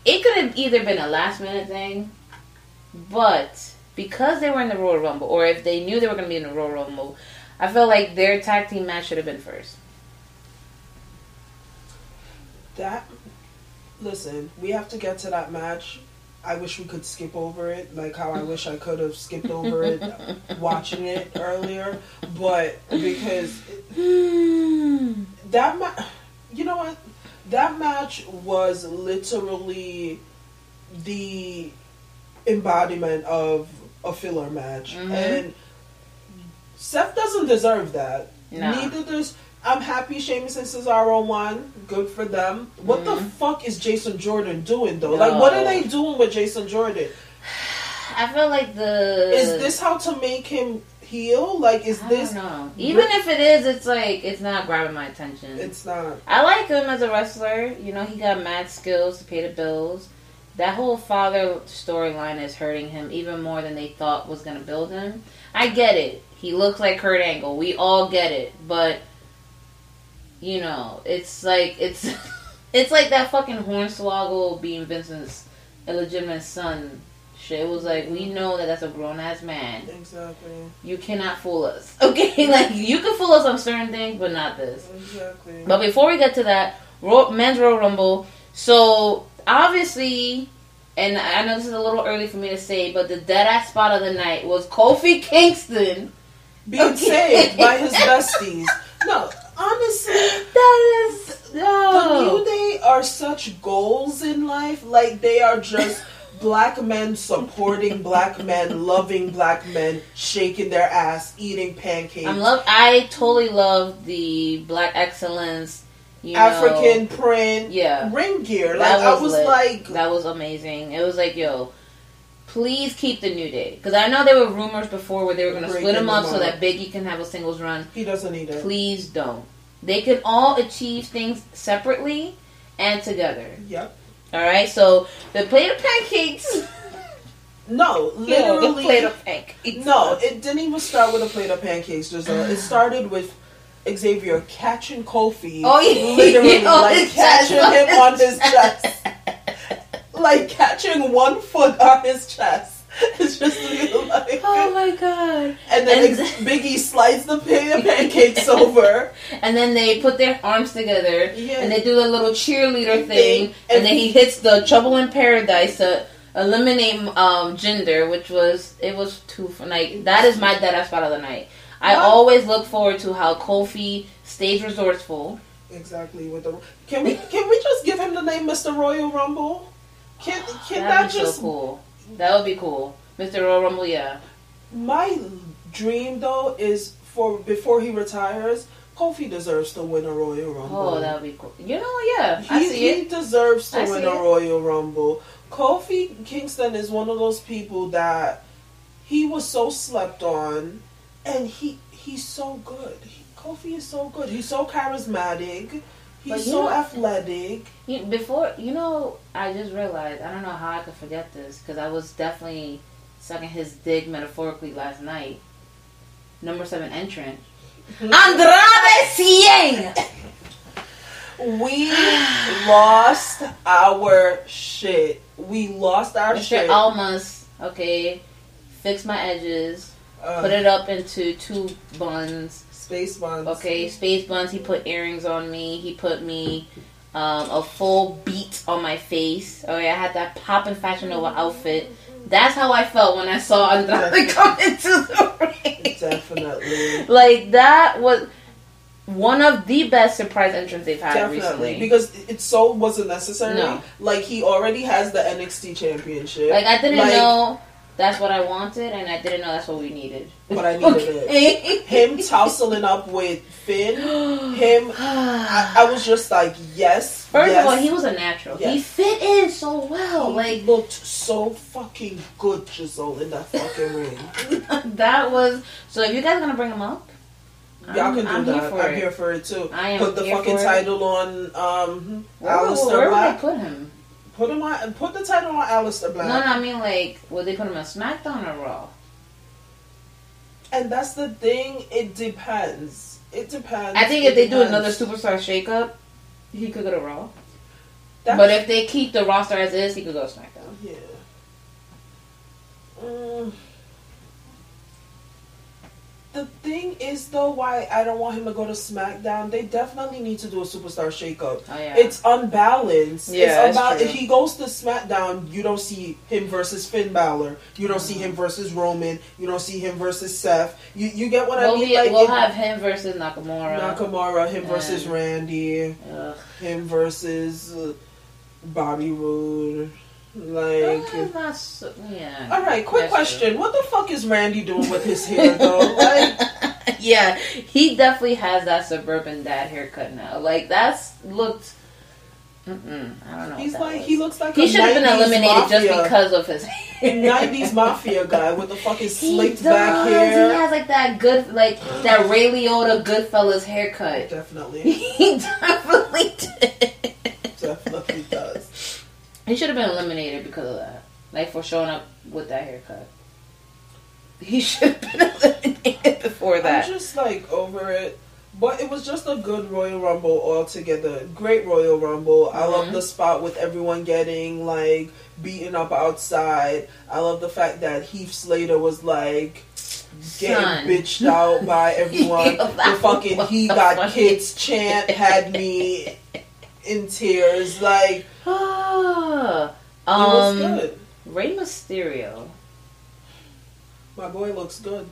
it could have either been a last minute thing, but because they were in the Royal Rumble, or if they knew they were going to be in the Royal Rumble, I felt like their tag team match should have been first. That listen, we have to get to that match. I wish we could skip over it, like how I wish I could have skipped over it watching it earlier. But because that match, you know what? That match was literally the embodiment of a filler match, Mhm. and Seth doesn't deserve that. No. Neither does. I'm happy Sheamus and Cesaro won. Good for them. What the fuck is Jason Jordan doing though? Like, what are Mm-hmm. They doing with Jason Jordan? I feel like the Is this how to make him heel? Like, is I this? don't know. Even if it is, it's like it's not grabbing my attention. It's not. I like him as a wrestler. You know, he got mad skills to pay the bills. That whole father storyline is hurting him even more than they thought was going to build him. I get it. He looks like Kurt Angle. We all get it. But you know, it's like it's it's like that fucking Hornswoggle being Vincent's illegitimate son shit. It was like we know that that's a grown ass man. Exactly. You cannot fool us. Okay, like you can fool us on certain things, but not this. Exactly. But before we get to that, Ro- men's Royal Rumble. So obviously, and I know this is a little early for me to say, but the dead ass spot of the night was Kofi Kingston. Being Okay. saved by his besties. No, honestly, That is no. Day are such goals in life. Like they are just black men supporting black men, loving black men, shaking their ass, eating pancakes. I'm love. I totally love the black excellence. You know, African print, Yeah. ring gear. Like That I was lit. like, that was amazing. It was like, yo, please keep the New Day because I know there were rumors before where they were going to split them up so that Biggie can have a singles run. he doesn't need it. Please don't. They can all achieve things separately and together. Yep. All right. So the plate of pancakes No, literally. the plate of pancakes. No, it didn't even start with a plate of pancakes. Just it started with Xavier catching Kofi. Oh, yeah. literally On oh, like catching him on his chest, like catching one foot on his chest. It's just like, Oh my god! and then And- X- Biggie slides the pan- pancakes over. And then they put their arms together Yeah. and they do the little cheerleader thing, and, And- then he hits the Trouble in Paradise to eliminate um, Jinder, which was it was too fun. Like that is my dead spot of the night. I always look forward to how Kofi stays resourceful. Exactly. With the can we can we just give him the name Mr. Royal Rumble? Can can That'd that just so cool. That would be cool, Mr. Royal Rumble. Yeah, My dream though is for before he retires, Kofi deserves to win a Royal oh, Rumble. oh, that would be cool. You know, yeah, I he, he deserves to I win a. Royal Rumble. Kofi Kingston is one of those people that he was so slept on, and he he's so good. He, Kofi is so good. He's so charismatic. He's But so know- athletic. You, before, you know, I just realized I don't know how I could forget this because I was definitely sucking his dick metaphorically last night. Number seven entrant, Andrade Cien. We lost our shit. We lost our Mr. shit. Almas, okay, fix my edges, Uh, put it up into two buns. Space buns. Okay, space buns. He put earrings on me. He put me um, a full beat on my face. Oh Okay, I had that poppin' Fashion Nova outfit. That's how I felt when I saw Andrade come into the ring. Definitely. Like that was one of the best surprise entrants they've had Definitely, recently. because it so wasn't necessary. No. Like he already has the NXT championship. like I didn't Like, know that's what I wanted, and I didn't know that's what we needed. but I needed it. Okay. Him tousling up with Finn, him. I, I was just like, yes. First yes. of all, he was a natural. He fit in so well. He Like looked so fucking good, Giselle, in that fucking ring. that was. So if you guys gonna bring him up, Y'all can do I'm that. Here I'm it. here for it too. I am Put the here fucking for it. title on um Where, Aleister where would Black. they put him? Put him on. Put the title on Aleister Black. No, no, I mean like, would they put him on SmackDown or Raw? And that's the thing. It depends. It depends. I think It if they do another superstar shakeup, he could go to Raw. That's- But if they keep the roster as is, he could go to SmackDown. yeah. Mm. The thing is, though, why I don't want him to go to SmackDown. They definitely need to do a superstar shakeup. Oh yeah. It's unbalanced. Yeah, it's true. If he goes to SmackDown, you don't see him versus Finn Balor. You don't see him versus Roman. You don't see him versus Seth. You you get what we'll I mean? be- like we'll it- have him versus Nakamura. Nakamura, him versus Randy, Ugh. him versus uh, Bobby Roode. Like, Uh, so, yeah. all right, quick That's question: What the fuck is Randy doing with his hair though? Like, yeah, he definitely has that suburban dad haircut now. Like that's looked. Mm-mm, I don't know. he's like was. he looks like He should have been eliminated mafia, just because of his '90s mafia guy with the fucking slicked back He has like that good, like that Ray Liotta Goodfellas haircut. Definitely, He definitely did. He should have been eliminated because of that. Like for showing up with that haircut. He should have been eliminated before that. I'm just like over it. But it was just a good Royal Rumble altogether. Great Royal Rumble. I love Mhm. the spot with everyone getting like beaten up outside. I love the fact that Heath Slater was like getting Son. bitched out by everyone. The fucking he got kids chant had me in tears. Like Ah, um, good. Rey Mysterio. My boy looks good.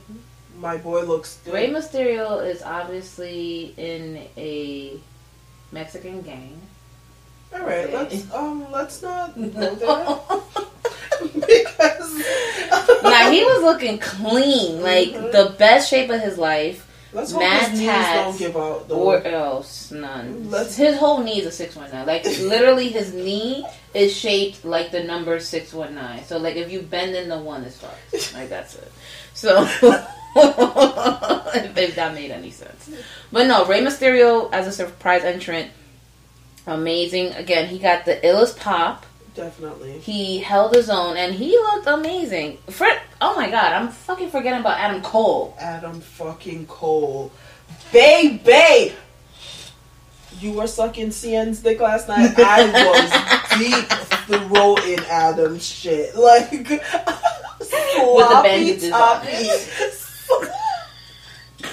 My boy looks good. Rey Mysterio is obviously in a Mexican gang. All right, Okay. let's um let's not go there. because now he was looking clean, like Mhm. the best shape of his life. Let's hope mad his knees don't give out. Though. Or else none. Let's- his whole knee is a six one nine. Like literally, his knee is shaped like the number six one nine. So like if you bend in the one, it's fucked. Like that's it. So if, if that made any sense, but no, Rey Mysterio as a surprise entrant, amazing. Again, he got the illest pop. Definitely. He held his own, and he looked amazing. For oh my god, I'm fucking forgetting about Adam Cole. Adam fucking Cole. Baby! You were sucking Cien's dick last night. I was deep throating Adam's shit. Like, With the sloppy bandages toppy.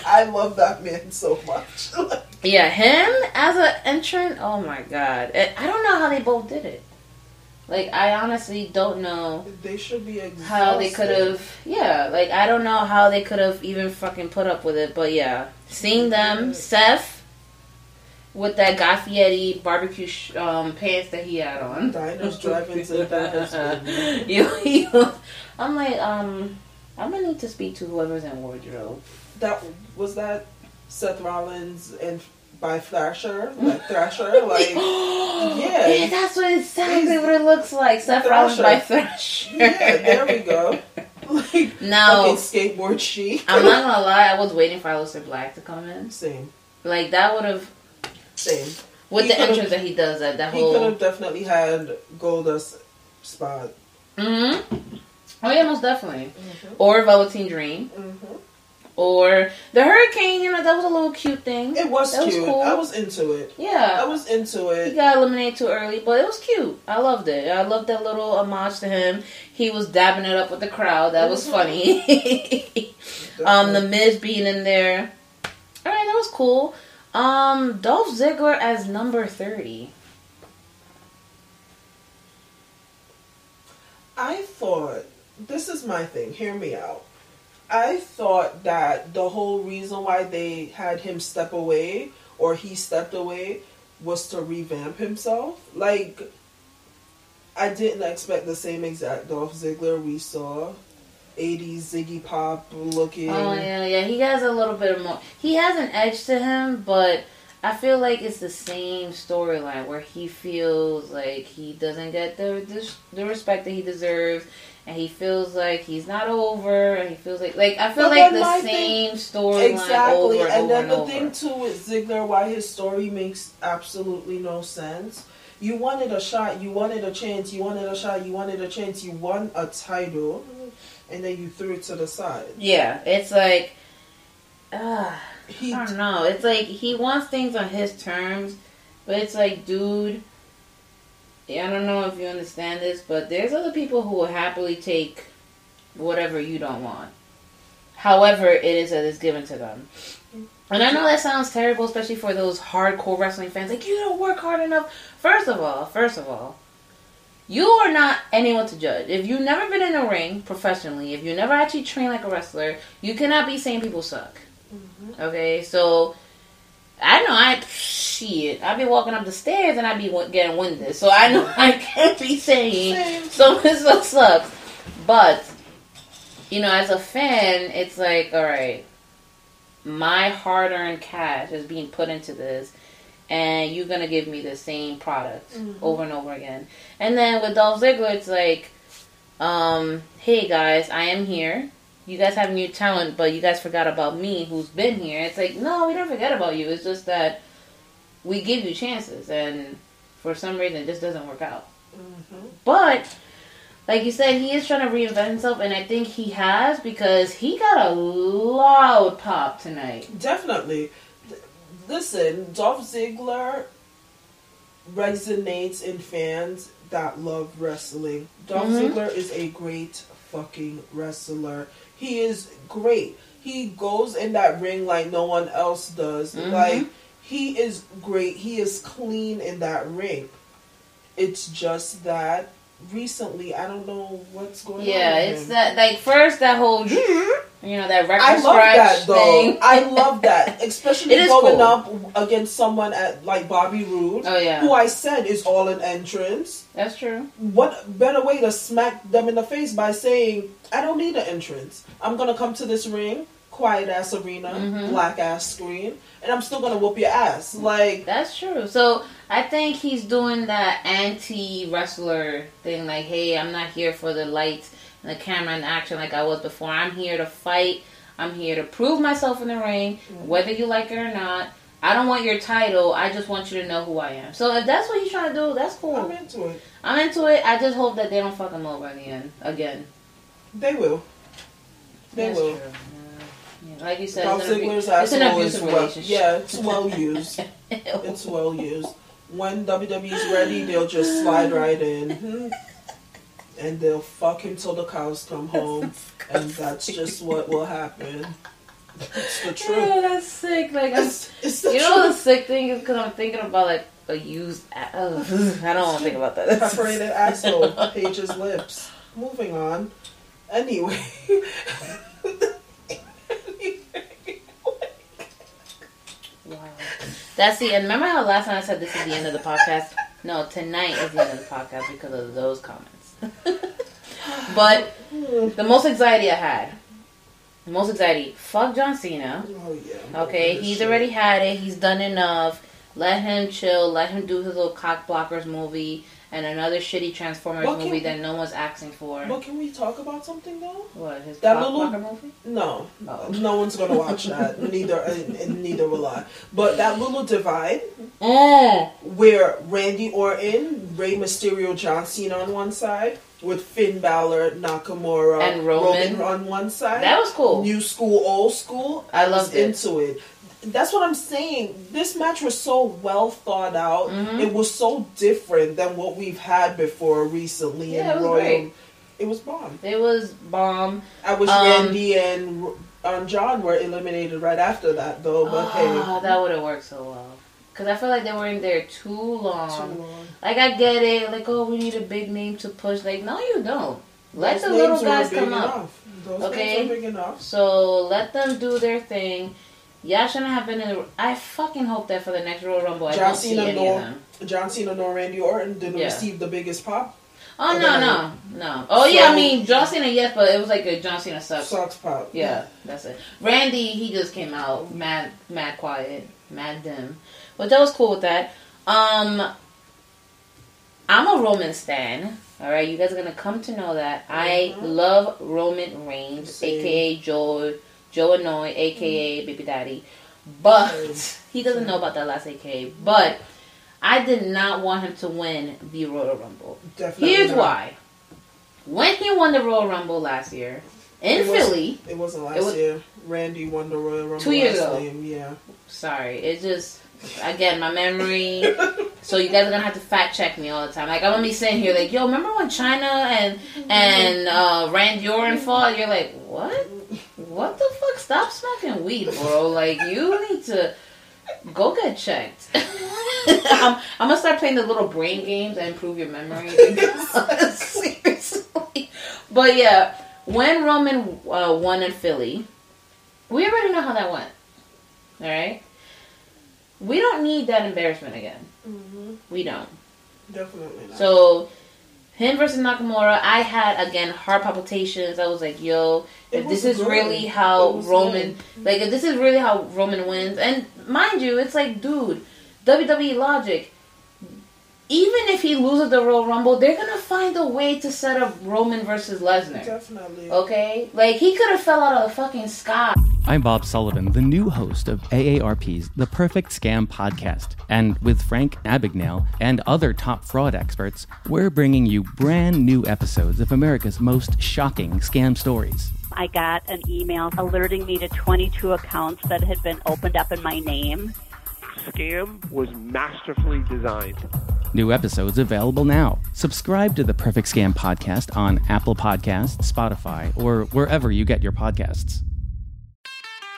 I love that man so much. Yeah, him as an entrant. Oh my god, I don't know how they both did it. Like, I honestly don't know they should be exhausted. how they could have. Yeah, like I don't know how they could have even fucking put up with it. But yeah, seeing them, Seth, with that Guy Fieri barbecue sh- um, pants that he had on. Diners, drive-ins, and you, you, I'm like, um, I'm gonna need to speak to whoever's in wardrobe. That was that Seth Rollins and by Thrasher, like Thrasher, like yeah, yeah, that's what exactly what it looks like. Seth Rollins by Thrasher. yeah. There we go. Like Now, skateboard chic. I'm not gonna lie, I was waiting for Aleister Black to come in. Same, Like that would have same. with He the entrance that he does at that He could have definitely had Goldust spot. Mm-hmm. Oh yeah, most definitely. Or Velveteen Dream. Or the Hurricane. You know that was a little cute thing. It was That was cute. cool. I was into it. Yeah. I was into it. He got eliminated too early, but it was cute. I loved it. I loved that little homage to him. He was dabbing it up with the crowd. That was funny. um, the Miz being in there. All right, that was cool. Um, Dolph Ziggler as number thirty. I thought this is my thing. Hear me out. I thought that the whole reason why they had him step away or he stepped away was to revamp himself. Like I didn't expect the same exact Dolph Ziggler we saw. 80s Ziggy Pop looking. Oh yeah, yeah. He has a little bit of more. He has an edge to him, but I feel like it's the same storyline where he feels like he doesn't get the, the the respect that he deserves, and he feels like he's not over, and he feels like like I feel But like the same storyline Exactly, over and, and over then and the over. thing too with Ziggler, why his story makes absolutely no sense. You wanted a shot, you wanted a chance, you wanted a shot, you wanted a chance, you won a title, and then you threw it to the side. Yeah, it's like, uh, He I don't know. It's like he wants things on his terms, but it's like, dude. I don't know if you understand this, but there's other people who will happily take whatever you don't want, however it is that is given to them. And I know that sounds terrible, especially for those hardcore wrestling fans. Like you don't work hard enough. First of all, first of all, you are not anyone to judge. If you've never been in a ring professionally, if you never actually trained like a wrestler, you cannot be saying people suck. Mm-hmm. Okay, so I know I shit. I'd be walking up the stairs and I'd be getting winded. So I know I can't be saying someone so sucks. But you know, as a fan, it's like, all right, my hard-earned cash is being put into this, and you're gonna give me the same product Mhm. over and over again. And then with Dolph Ziggler, it's like, um, hey guys, I am here. You guys have new talent, but you guys forgot about me, who's been here. It's like, no, we don't forget about you. It's just that we give you chances, and for some reason, it just doesn't work out. But like you said, he is trying to reinvent himself, and I think he has because he got a loud pop tonight. Definitely. Listen, Dolph Ziggler resonates in fans that love wrestling. Dolph Mhm. Ziggler is a great fucking wrestler. He is great. He goes in that ring like no one else does. Mhm. Like he is great. He is clean in that ring. It's just that recently I don't know what's going on. Yeah, it's him. that like first that whole you know that record I love scratch that though. thing. I love that, especially going cool. up against someone at like Bobby Roode, Oh, yeah. who I said is all an entrance. That's true. What better way to smack them in the face by saying, "I don't need an entrance. I'm gonna come to this ring, quiet ass arena, Mhm. black ass screen, and I'm still gonna whoop your ass." Like That's true. So I think he's doing that anti wrestler thing, like, hey, I'm not here for the lights and the camera and action like I was before. I'm here to fight. I'm here to prove myself in the ring, mm-hmm. whether you like it or not. I don't want your title. I just want you to know who I am. So if that's what he's trying to do, that's cool. I'm into it. I'm into it. I just hope that they don't fuck him over in the end again. They will. They That's will. true. Yeah, Like you said, Dolph it's Ziggler's it's an asshole abusive is well, relationship. yeah, it's well used. it's well used. When WWE's ready, they'll just slide right in, and they'll fuck him till the cows come home, and that's just what will happen. It's the Yeah, oh, truth. that's sick. Like, I'm, It's, it's you know, the sick thing is because I'm thinking about like a used. ugh, I don't want to think about that. Perforated asshole, Paige's lips. Moving on. Anyway. That's the end. Remember how last time I said this is the end of the podcast? No, tonight is the end of the podcast because of those comments. but the most anxiety I had, the most anxiety, fuck John Cena. Oh yeah. Okay, he's already had it. He's done enough. Let him chill. Let him do his little cock blockers movie and another shitty Transformers What movie that no one's asking for. But can we talk about something though? What his That cock little- movie? No, Oh. no one's gonna watch that. neither, and, and neither will I. But that little divide Mm. where Randy Orton, Rey Mysterio, John Cena on one side, with Finn Balor, Nakamura, And Roman. on one side. That was cool. New school, old school. I was loved it. into it. That's what I'm saying. This match was so well thought out. Mhm. It was so different than what we've had before recently Yeah, in it was Royal. great. It was bomb. It was bomb. I wish Um, Randy and um, John were eliminated right after that, though. But Ah, that would have worked so well. Cause I feel like they were in there too long. too long. Like I get it. Like oh, we need a big name to push. Like no, you don't. Let Those the little guys come up. Those Okay. names are big enough. So let them do their thing. Y'all shouldn't have been in the. I fucking hope that for the next Royal Rumble, I John don't see Cena any of them. John Cena nor Randy Orton didn't Yeah. receive the biggest pop. Oh no, no, no. Oh yeah, I mean John Cena, yes, but it was like a John Cena sucks. Sucks pop. Yeah, that's it. Randy, he just came out mad, mad quiet, mad dim, but that was cool with that. Um, I'm a Roman stan. All right, you guys are gonna come to know that I love Roman Reigns, aka Joe Joe Anoa'i, aka Baby Daddy, but he doesn't know about that last AKA. But I did not want him to win the Royal Rumble. Definitely Here's not. why. When he won the Royal Rumble last year in It was- Philly, It wasn't last It was- year. Randy won the Royal Rumble Two years ago. name, Yeah. sorry, it just again my memory. so you guys are gonna have to fact check me all the time. Like I'm gonna be sitting here like, yo, remember when Chyna and and uh, Randy Orton fought? You're like, what? What the fuck? Stop smoking weed, bro. Like you need to go get checked. I'm, I'm gonna start playing the little brain games and improve your memory. Seriously. But yeah, when Roman uh, won in Philly, we already know how that went. All right. We don't need that embarrassment again. We don't. Definitely not. So, him versus Nakamura, I had again heart palpitations. I was like, "Yo, if this is good. really how Roman, good. like, if this is really how Roman wins," and mind you, it's like, dude, WWE logic. Even if he loses the Royal Rumble, they're gonna find a way to set up Roman versus Lesnar. Definitely. Okay, like he could have fell out of the fucking sky. I'm Bob Sullivan, the new host of AARP's The Perfect Scam podcast. And with Frank Abagnale and other top fraud experts, we're bringing you brand new episodes of America's most shocking scam stories. I got an email alerting me to 22 accounts that had been opened up in my name. Scam was masterfully designed. New episodes available now. Subscribe to the Perfect Scam podcast on Apple Podcasts, Spotify, or wherever you get your podcasts.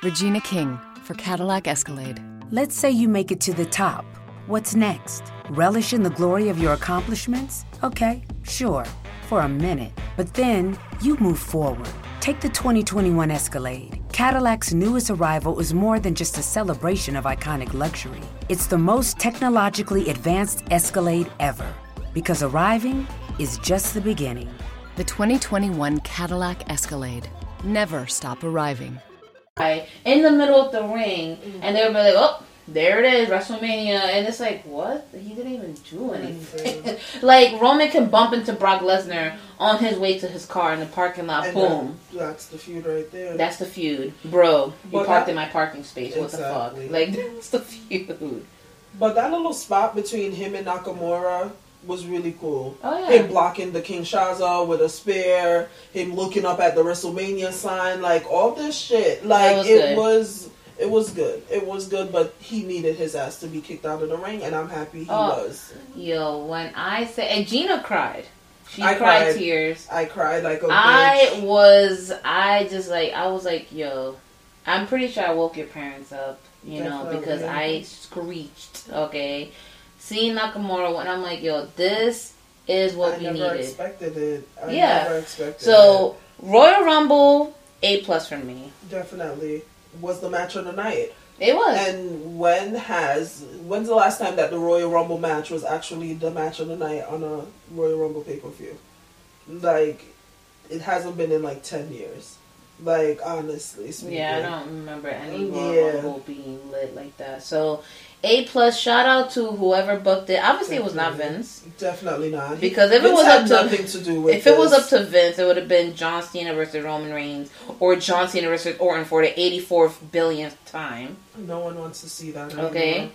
Regina King for Cadillac Escalade. Let's say you make it to the top. What's next? Relish in the glory of your accomplishments? Okay, sure, for a minute. But then you move forward. Take the 2021 Escalade. Cadillac's newest arrival is more than just a celebration of iconic luxury. It's the most technologically advanced Escalade ever. Because arriving is just the beginning. The 2021 Cadillac Escalade. Never stop arriving. guy in the middle of the ring, and they would be like, "Oh, There it is, WrestleMania, and it's like, what? He didn't even do anything. like Roman can bump into Brock Lesnar on his way to his car in the parking lot. And boom. that- that's the feud right there. That's the feud, bro. You But parked that- in my parking space. What the fuck? Like that's the feud. But that little spot between him and Nakamura was really cool. Oh, yeah. Him blocking the King Kinshasa with a spear, him looking up at the WrestleMania sign, like all this shit. Like was it good. was it was good. It was good, but he needed his ass to be kicked out of the ring and I'm happy he Oh. was. Yo, when I say and Gina cried. She I cried, cried. tears. I cried like a bitch. I was I just like I was like, yo, I'm pretty sure I woke your parents up, you know, because I screeched, okay. Seeing Nakamura when I'm like, yo, this is what I we never needed. expected it. I Yeah. never expected So Royal Rumble, A plus for me. Definitely was the match of the night. It was. And when has when's the last time that the Royal Rumble match was actually the match of the night on a Royal Rumble pay per view? Like, it hasn't been in like ten years. Like honestly speaking. Yeah, I don't remember any Royal yeah. Rumble being lit like that. So A plus, shout out to whoever booked it. Obviously, it was not Vince. Definitely not. Because if it was up to nothing to do with if it was up to Vince, it would have been John Cena versus Roman Reigns or John Cena versus Orton for the 84th billionth time. no one wants to see that. Anymore. Okay.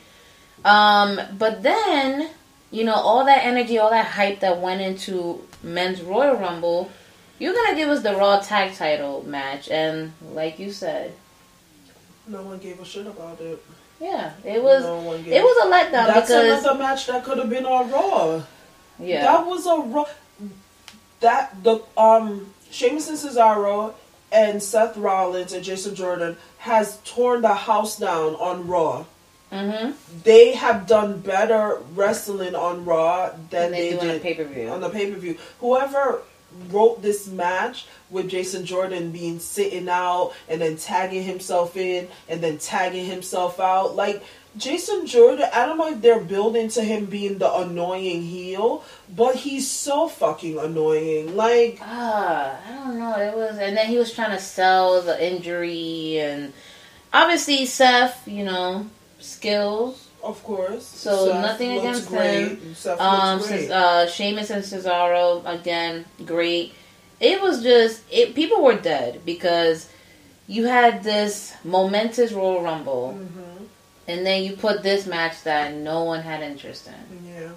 Um, but then, you know, all that energy, all that hype that went into men's Royal Rumble, you're gonna give us the Raw Tag Title match, and like you said, No one gave a shit about it. Yeah, it was No it was a letdown That's because another match that could have been on Raw. yeah, That was a Raw. That the um Sheamus and Cesaro and Seth Rollins and Jason Jordan has torn the house down on Raw. mm-hmm. They have done better wrestling on Raw than they they, do on a did pay-per-view. On the pay per view, whoever wrote this match with Jason Jordan being sitting out and then tagging himself in and then tagging himself out, like Jason Jordan, I don't know if they're building to him being the annoying heel, but he's so fucking annoying. Like, Ah, I don't know. It was, and then he was trying to sell the injury, and obviously Seth, you know, skills. Of course. So Seth nothing against great. him. Seth Um, since, uh, Sheamus and Cesaro again, great. It was just it. People were dead because you had this momentous Royal Rumble, Mm-hmm. and then you put this match that no one had interest in. yeah.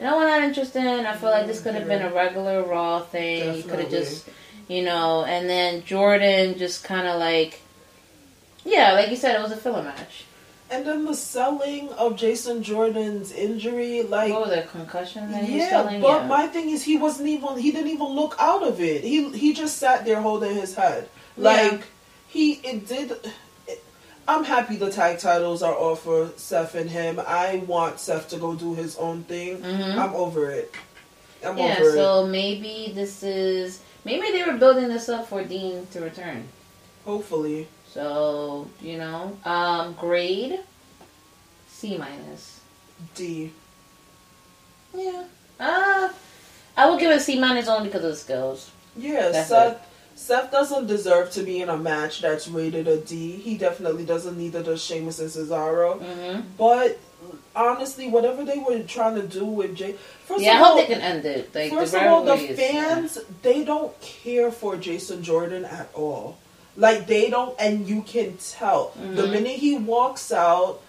No one had interest in. I feel like this could have been a regular Raw thing. You could have just, you know, and then Jordan just kind of like, yeah, like you said, it was a filler match. And then the selling of Jason Jordan's injury, like was it, concussion that he was yeah, selling? but yeah. my thing is he wasn't even he didn't even look out of it. He he just sat there holding his head. Like Yeah. he it did it, I'm happy the tag titles are off for Seth and him. I want Seth to go do his own thing. Mhm. I'm over it. I'm yeah, over it. so maybe this is maybe they were building this up for Dean to return. Hopefully. So you know, um, grade C minus. D. Yeah. Uh, I will give it a C minus only because of the skills. Yeah, That's Seth Seth doesn't deserve to be in a match that's rated a D. He definitely doesn't. need Neither does Sheamus and Cesaro. Mm-hmm. But honestly, whatever they were trying to do with Jay, first Yeah, I of all, hope they can end it. Like first the of all, the fans they don't care for Jason Jordan at all. Like they don't, and you can tell the Mhm. minute he walks out.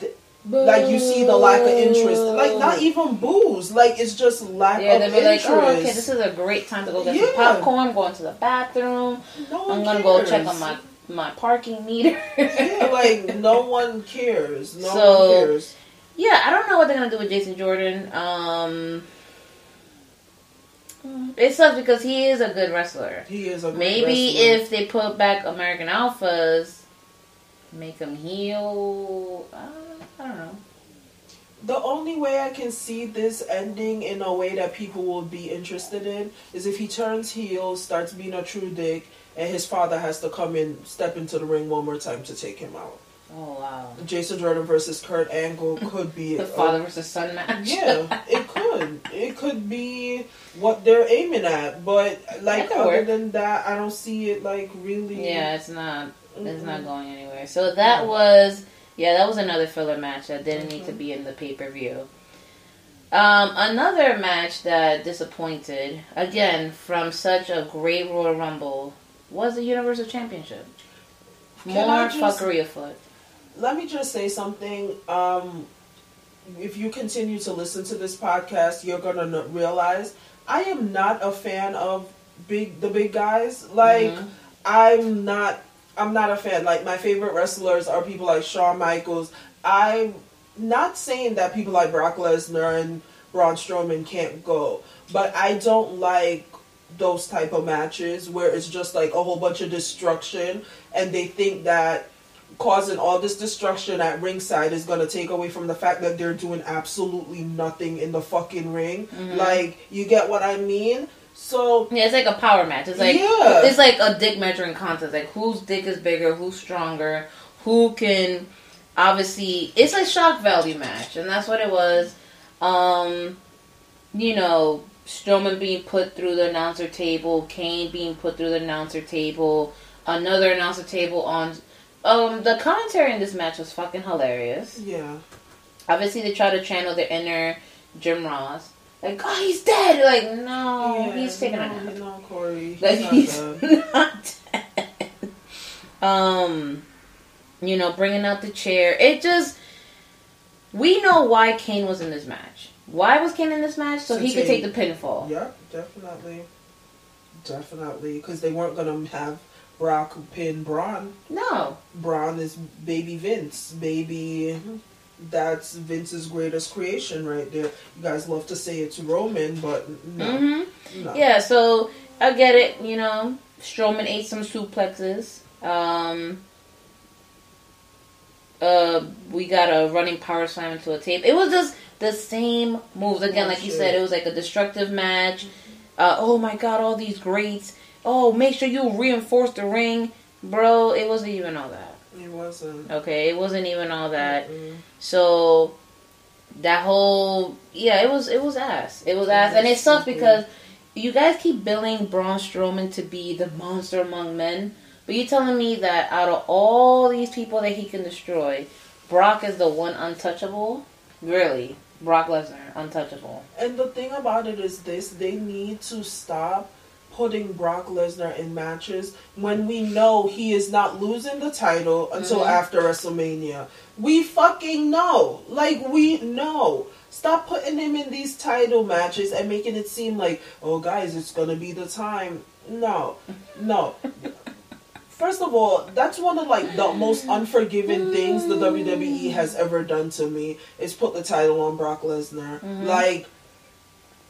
th- like you see the lack of interest, like not even booze, like it's just lack Yeah, of they'll like, interest. oh, okay, this is a great time to go get Yeah. some popcorn, go into the bathroom. No one I'm gonna go check on my my parking meter. yeah, like no one cares. No So- one cares. yeah, I don't know what they're gonna do with Jason Jordan. Um, it sucks because he is a good wrestler. He is a Maybe wrestler. if they put back American Alphas, make him heel. Uh, I don't know. The only way I can see this ending in a way that people will be interested in is if he turns heel, starts being a true dick, and his father has to come in, step into the ring one more time to take him out. Oh wow. Jason Jordan versus Kurt Angle could be The a- father versus son match. yeah, it could. It could be what they're aiming at, but like other work. than that, I don't see it like really. Yeah, it's not. It's not Mm-mm. going anywhere. So that was Yeah, that was another filler match that didn't need to be in the pay per view. Um, another match that disappointed, again, from such a great Royal Rumble, was the Universal Championship. Can More just- fuckery afoot. Let me just say something. Um, if you continue to listen to this podcast, you're gonna realize I am not a fan of big the big guys. Like Mhm. I'm not. I'm not a fan. Like my favorite wrestlers are people like Shawn Michaels. I'm not saying that people like Brock Lesnar and Braun Strowman can't go, but I don't like those type of matches where it's just like a whole bunch of destruction and they think that causing all this destruction at ringside is going to take away from the fact that they're doing absolutely nothing in the fucking ring. Mhm. Like, you get what I mean? So, Yeah, it's like a power match. It's like Yeah. it's like a dick measuring contest. Like whose dick is bigger, who's stronger, who can obviously it's a shock value match, and that's what it was. Um, you know, Strowman being put through the announcer table, Kane being put through the announcer table, another announcer table on. Um, the commentary in this match was fucking hilarious. yeah. Obviously, they try to channel their inner Jim Ross. Like, oh, he's dead. Like, no, Yeah, he's taking no, a nap. No, Corey. He's Like not he's dead. not dead. Um, you know, bringing out the chair. It just we know why Kane was in this match. Why was Kane in this match? So he could take the pinfall. Yep, definitely. Definitely. Because they weren't going to have Brock pin Braun. No. Braun is baby Vince. Baby. That's Vince's greatest creation right there. You guys love to say it's Roman, but no. hmm no. Yeah. So I get it. You know, Strowman ate some suplexes. Um. Uh, we got a running power slam into a tape. It was just the same moves again, like you said. It was like a destructive match. Uh, oh my god, all these greats. Oh, make sure you reinforce the ring, bro. It wasn't even all that. It wasn't. Okay, it wasn't even all that. So that whole yeah, it was it was ass. It was ass, and it sucks because you guys keep billing Braun Strowman to be the monster among men, but you're telling me that out of all these people that he can destroy, Brock is the one untouchable. Really, Brock Lesnar, untouchable. And the thing about it is this they need to stop putting Brock Lesnar in matches when we know he is not losing the title until Mhm. after WrestleMania. We fucking know. Like we know. Stop putting him in these title matches and making it seem like, oh guys, it's gonna be the time. No. No. First of all, that's one of like the most unforgiving things the WWE has ever done to me is put the title on Brock Lesnar. Mhm. Like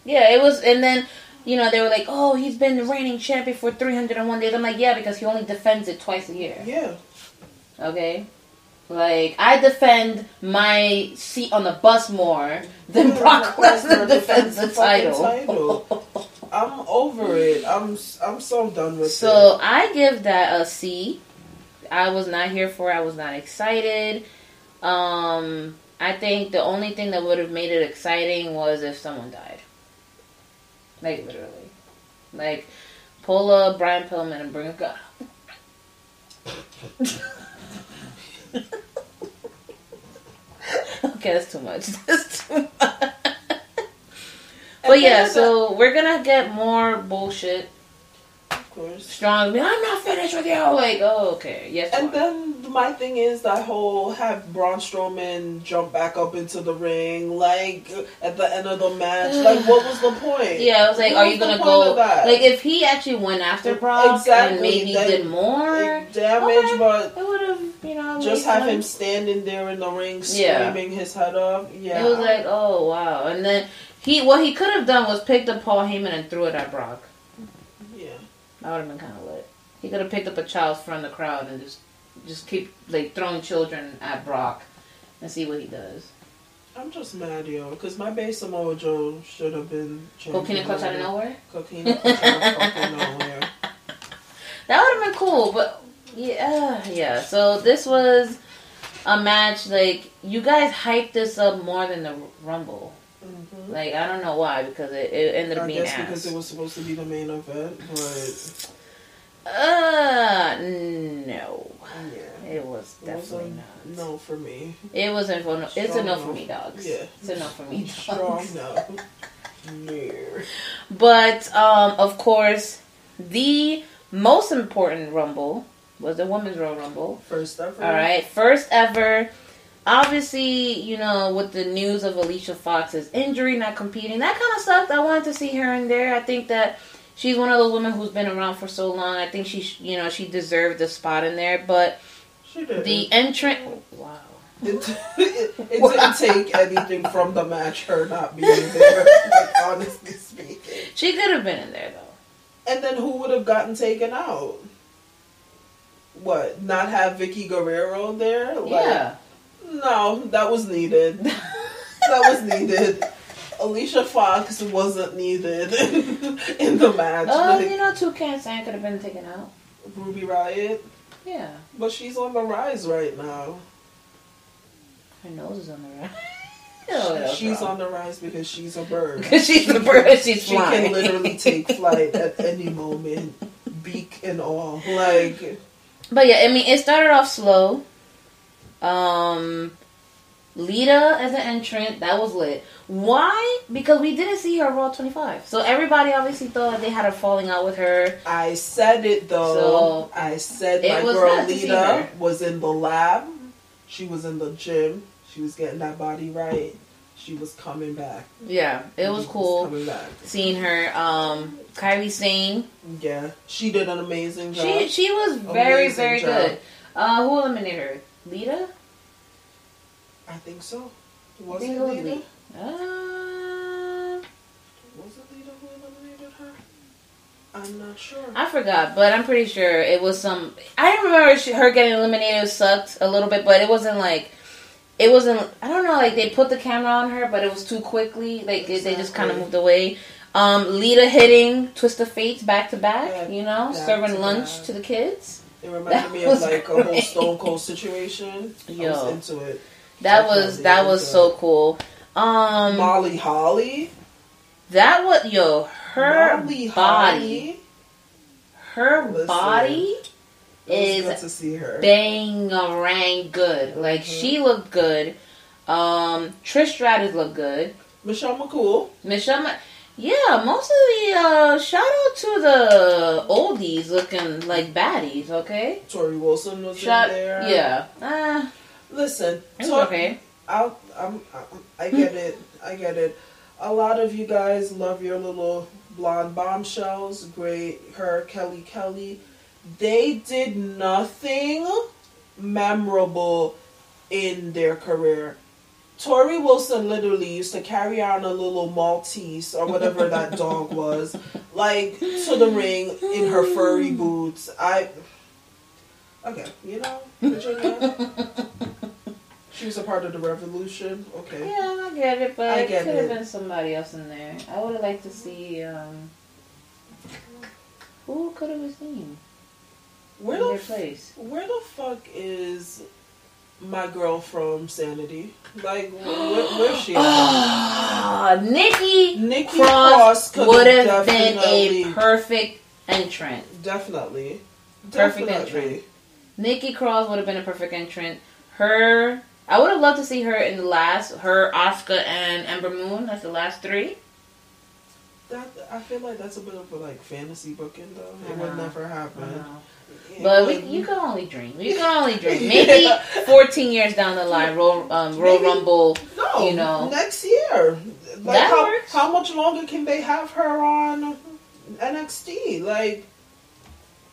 Yeah, it was, and then you know they were like, "Oh, he's been the reigning champion for 301 days." I'm like, "Yeah, because he only defends it twice a year." Yeah. Okay. Like I defend my seat on the bus more than Brock Lesnar defends the fucking title. I'm over it. I'm I'm so done with So it. I give that a C. I was not here for it. I was not excited. Um, I think the only thing that would have made it exciting was if someone died. Like literally, like pull a Brian Pillman and bring a gun. okay, that's too much. That's too much. But yeah, so we're gonna get more bullshit. Course. Strong, be, I'm not finished with you. Like, oh, okay, yes. And are. then my thing is that whole have Braun Strowman jump back up into the ring like at the end of the match. Like, what was the point? Yeah, I was like, What are you gonna go? Like, if he actually went after Brock Exactly, and maybe that- did more, damage, but it would have, you know, just have him standing there in the ring Yeah. screaming his head off. Yeah, It was like, oh wow, and then he what he could have done was picked up Paul Heyman and threw it at Brock. That would have been kind of lit. He could have picked up a child from the crowd and just just keep like throwing children at Brock and see what he does. I'm just mad, yo, because my base Samoa Joe should have been Coquina clutch out of nowhere. Coquina clutch out of fucking nowhere. That would have been cool, but yeah, yeah. So this was a match like you guys hyped this up more than the Rumble. Like I don't know why because it, it ended up I being guess ass. because it was supposed to be the main event, but Uh, no. Yeah. It was definitely Wasn't- No for me. It wasn't for no. It's a Strong no for me, dogs. Yeah. it's a no for me, Strong dogs. no. Yeah. But um, of course, the most important Rumble was the Women's Royal Rumble. First ever. All right, first ever. Obviously, you know, with the news of Alicia Fox's injury, not competing, that kind of sucked. I wanted to see her in there. I think that she's one of those women who's been around for so long. I think she, you know, she deserved a spot in there. But the entrant, wow. It, it, it didn't take anything from the match, her not being there, like, honestly speaking. She could have been in there though. And then who would have gotten taken out? What? Not have Vickie Guerrero there? Like, Yeah. No, that was needed. that was needed. Alicia Fox wasn't needed in the match. Um, oh, Like, you know, two Toucan Sam could have been taken out. Ruby Riott. Yeah. But she's on the rise right now. Her nose is on the right. Oh, that was she's on the rise because she's a bird. Because she's the bird, she's she flying. can literally take flight at any moment, beak and all. Like But yeah, I mean, it started off slow. Um, Lita as an entrant, that was lit. Why? Because we didn't see her Raw 25. So everybody obviously thought that they had a falling out with her. I said it though. So, I said my girl nice to see Lita was in the lab. She was in the gym. She was getting that body right. She was coming back. Yeah, it was She cool coming back. seeing her. Um, Kairi Sane, Yeah, she did an amazing job. she she was very Amazing very job. good. Uh, who eliminated her? Lita. I think so. Was it Lita? Lita. Uh, Was it Lita who eliminated her? I'm not sure. I forgot, but I'm pretty sure it was some. I remember she, her getting eliminated sucked a little bit, but it wasn't like it wasn't. I don't know, like they put the camera on her, but it was too quickly. Like they, they just kind of moved away. Um, Lita hitting Twist of Fate back to back, Yeah, you know, serving lunch to the kids. It reminded me of like a whole. Stone Cold situation. I Yo. was into it. That was that was so it. cool. Um, Molly Holly. that was yo her Molly body, Holly. her Listen. body good is to see her. bangarang good. Like Mm-hmm. she looked good. Um, Trish Stratus looked good. Michelle McCool. Michelle, Ma- yeah, most of the uh, shout out to the oldies looking like baddies. Okay, Torrie Wilson was shout in there. yeah. Uh, Listen, talk- okay. I'll, I'm, I'm, I get it. I get it. A lot of you guys love your little blonde bombshells. Great. Her, Kelly Kelly. They did nothing memorable in their career. Torrie Wilson literally used to carry on a little Maltese or whatever that dog was, like to the ring in her furry boots. I okay, you know, Virginia. she was a part of the revolution. Okay, Yeah, I get it, but I it could have been somebody else in there. I would have liked to see um, who could have been seen where in the their f- place. where the fuck is my girl from Sanity? Like, wh- wh- where's she? at? Ah, Nikki, Nikki Cross, Cross would have been a perfect entrant. Definitely, Perfect definitely. entrant. Nikki Cross would have been a perfect entrant. Her, I would have loved to see her in the last. Her, Asuka, and Ember Moon. That's the last three. That I feel like that's a bit of a like fantasy booking though. It would never happen. It But we, you can only dream. You can only dream. Maybe 14 years down the line, Royal, um, Royal Rumble. no, you know. next year. Like That how, works. how much longer can they have her on NXT? Like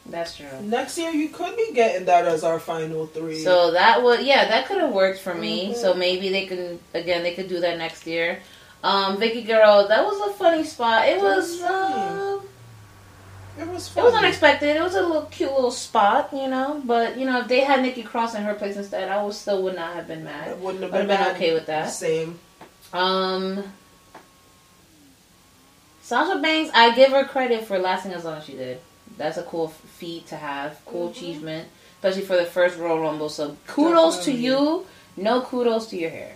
That's true. next year, you could be getting that as our final three. So that would yeah, that could have worked for me. Mhm. So maybe they can again they could do that next year. Um, Vickie Girl, that was a funny spot. It was uh, it was it was unexpected. It was a little cute little spot, you know. But you know, if they had Nikki Cross in her place instead, I would still would not have been mad. I wouldn't have been, been okay with that. Same. Um, Sasha Banks, I give her credit for lasting as long as she did. That's a cool feat to have, cool achievement, especially for the first Royal Rumble. So kudos to you. No kudos to your hair.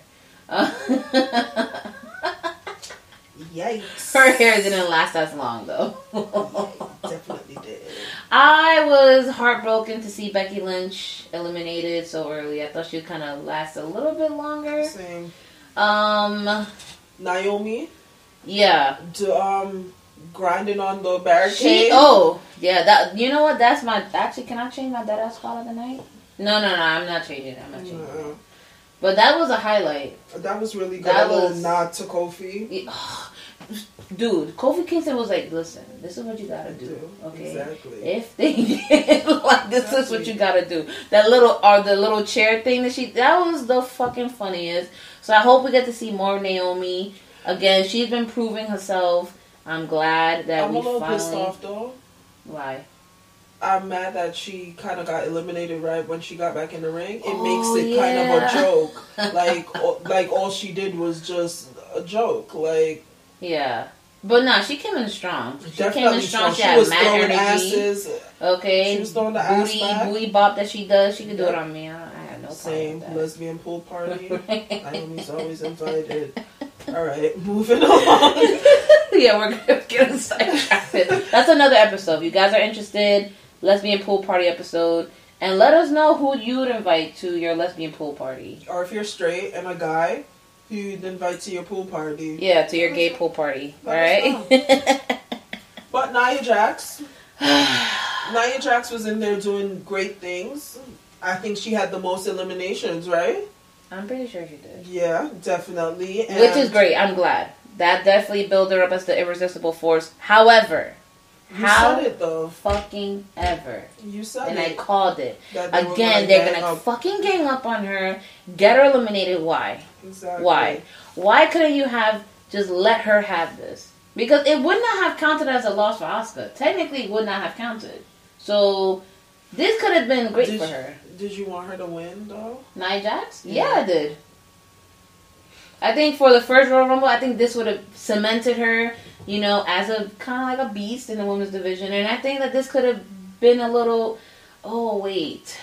Uh, Yikes. her hair didn't last as long though. Definitely did. I was heartbroken to see Becky Lynch eliminated so early. I thought she'd kind of last a little bit longer. Same. Um, Naomi, yeah. to, um, grinding on the barricade. She oh yeah that you know what that's my actually can I change my dead ass spot of the night? No no no I'm not changing it. I'm not changing it. Uh, But that was a highlight. that was really good. That little was- nod to Kofi. Dude, Kofi Kingston was like, "Listen, this is what you gotta do, okay? Exactly. If they like, this is what you gotta do." That little or the little chair thing that she that was the fucking funniest. So I hope we get to see more Naomi again. She's been proving herself. I'm glad that I'm we a little finally. pissed off though. Why? I'm mad that she kind of got eliminated right when she got back in the ring. It Oh, makes it kind of a joke. like, all- like all she did was just a joke. Like, Yeah. But nah, she came in strong. She came definitely in strong. strong. She, She had was mad throwing energy. asses. Okay. She was throwing the ass booty, back. booty bop that she does. She could do it on me. I, I had no Same lesbian pool party. that. Naomi's always invited. All right, moving on. yeah, we're gonna get sidetracked. That's another episode. If you guys are interested, lesbian pool party episode, and let us know who you would invite to your lesbian pool party. or if you're straight and a guy who you'd invite to your pool party. Yeah, to your gay pool party. All right. But Nia Jax, Nia Jax was in there doing great things. I think she had the most eliminations, right? I'm pretty sure she did. Yeah, definitely. And Which is great. I'm glad. That definitely built her up as the irresistible force. However, You how it though. fucking ever. You said And I called it. They Again, they're gonna up. fucking gang up on her, get her eliminated. Why? Exactly. Why? Why couldn't you have just let her have this? Because it would not have counted as a loss for Asuka. Technically, it would not have counted. So this could have been great Did for you- her. Did you want her to win though? Nia Jax? Yeah. Yeah, I did. I think for the first Royal Rumble, I think this would have cemented her, you know, as a kind of like a beast in the women's division. And I think that this could have been a little. Oh wait,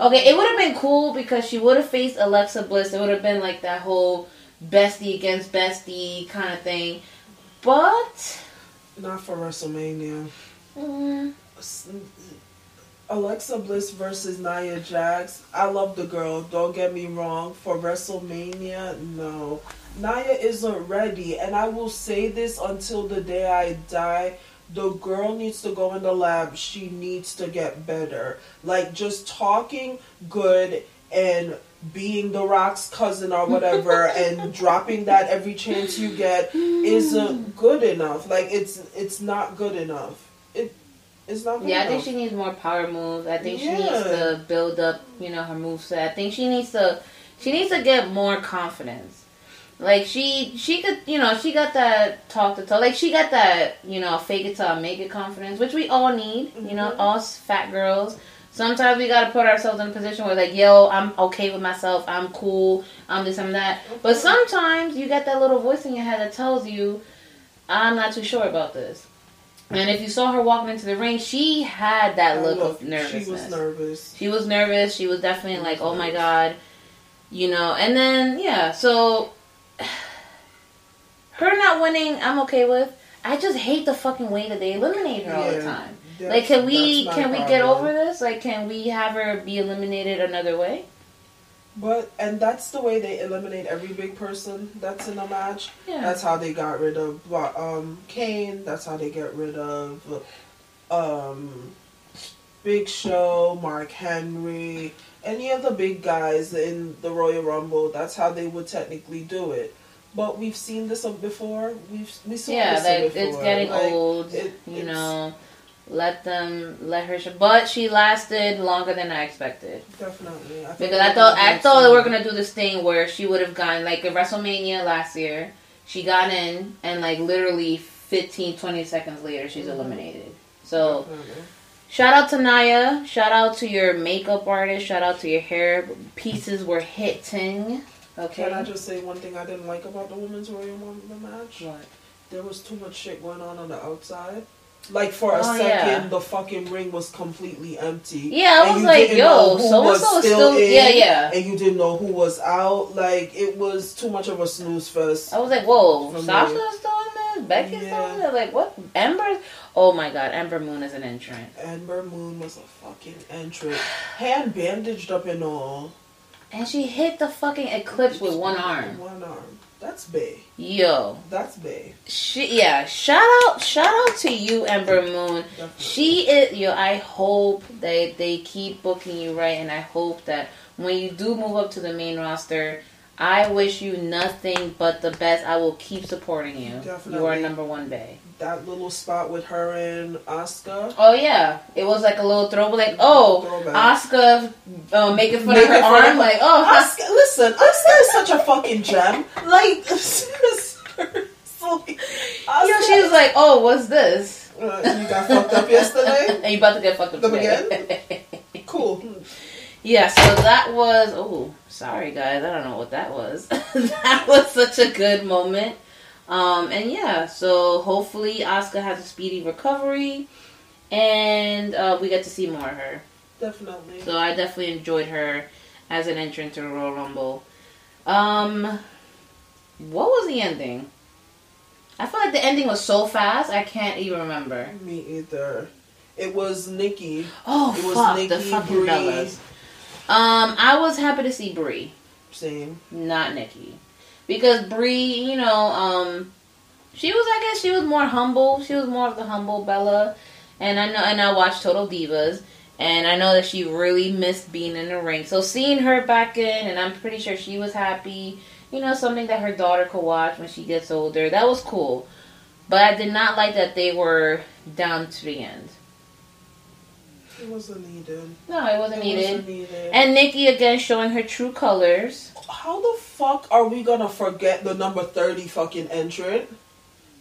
okay, it would have been cool because she would have faced Alexa Bliss. It would have been like that whole bestie against bestie kind of thing. But Not for WrestleMania. mm, Alexa Bliss versus Nia Jax. I love the girl. Don't get me wrong. For WrestleMania, no. Nia isn't ready, and I will say this until the day I die. The girl needs to go in the lab. She needs to get better. Like just talking good and being the Rock's cousin or whatever and dropping that every chance you get isn't good enough. Like it's it's not good enough. It it's not Yeah, I think she needs more power moves. I think she needs to build up, you know, her moveset. I think she needs to she needs to get more confidence. Like she she could you know, she got that talk to talk like she got that, you know, fake it till I make it confidence, which we all need, you know, Mm-hmm. us fat girls. Sometimes we gotta put ourselves in a position where like, yo, I'm okay with myself, I'm cool, I'm this, I'm that. But sometimes you get that little voice in your head that tells you, I'm not too sure about this. And if you saw her walking into the ring, she had that look look, of nervousness. She was nervous. She was nervous. She was definitely like, "Oh my god," you know. And then yeah, so her not winning, I'm okay with. I just hate the fucking way that they eliminate her all the time. Like, can we can we get over this? Like, can we have her be eliminated another way? But and that's the way they eliminate every big person that's in a match. Yeah. That's how they got rid of um Kane. That's how they get rid of um Big Show, Mark Henry, any of the big guys in the Royal Rumble. That's how they would technically do it. But we've seen this before. We've we saw yeah, this like before. it's getting Like, old. it- you it's- know, let them let her. Sh- but she lasted longer than I expected. Definitely. I Because I thought I thought they were gonna do this thing where she would have gone like at WrestleMania last year. She got in and like literally 15, 20 seconds later she's mm-hmm. eliminated. So Definitely. shout out to Nia. Shout out to your makeup artist. Shout out to your hair pieces were hitting. Okay. Can I just say one thing I didn't like about the women's Royal Rumble match? What? There was too much shit going on on the outside. Like for a Oh, second, yeah. the fucking ring was completely empty. Yeah, I was like, yo, so-and-so was is still- yeah, yeah. And you didn't know who was out. Like it was too much of a snooze fest. I was like, whoa, me. Sasha's still in was Becky Yeah. still was like what Ember? Oh my god, Ember Moon is an entrant, Ember Moon was a fucking entrant. Hand bandaged up and all. and she hit the fucking eclipse with one arm. One arm. That's Bay. Yo, That's Bay. she yeah. Shout out, shout out to you, Ember Moon. Definitely. She is yo. I hope they they keep booking you right, and I hope that when you do move up to the main roster. I wish you nothing but the best. I will keep supporting you. You are number one, Bay. That little spot with her and Asuka. Oh yeah, it was like a little throwback. Like, oh, Throwback. Asuka uh, making fun Making of her fun of arm. her- Like, oh, Asuka, listen, Asuka is such a fucking gem. Like, seriously. yo, she was like, oh, what's this? Uh, you got fucked up yesterday? And you about to get fucked up today. Cool. Yeah, so that was. Oh, sorry guys, I don't know what that was. that was such a good moment. Um, and yeah, so hopefully Asuka has a speedy recovery, and uh, we get to see more of her. Definitely. So I definitely enjoyed her as an entrant to the Royal Rumble. Um, what was the ending? I feel like the ending was so fast, I can't even remember. Me either. It was Nikki. Oh it was fuck, Nikki, the fucking Brie. Bellas. Um, I was happy to see Brie, Same. not Nikki, because Brie, you know, um, she was, I guess, she was more humble. She was more of the humble Bella, and I know, and I watched Total Divas, and I know that she really missed being in the ring. So seeing her back in, and I'm pretty sure she was happy. You know, something that her daughter could watch when she gets older. That was cool, but I did not like that they were down to the end. It wasn't needed. No, it wasn't It needed. wasn't needed. And Nikki again showing her true colors. How the fuck are we gonna forget the number 30 fucking entrant?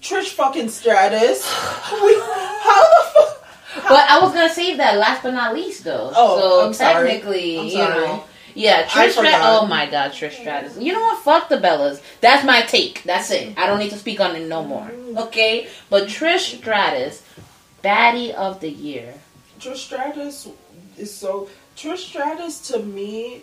Trish fucking Stratus. we, how the fuck? But I was gonna save that last but not least though. Oh, so I'm sorry. technically, I'm you know. Yeah, Trish Stratus. Oh my god, Trish Stratus. You know what? Fuck the Bellas. That's my take. That's it. I don't need to speak on it no more. Mm. Okay? But Trish Stratus, baddie of the year. Trish Stratus is so. Trish Stratus to me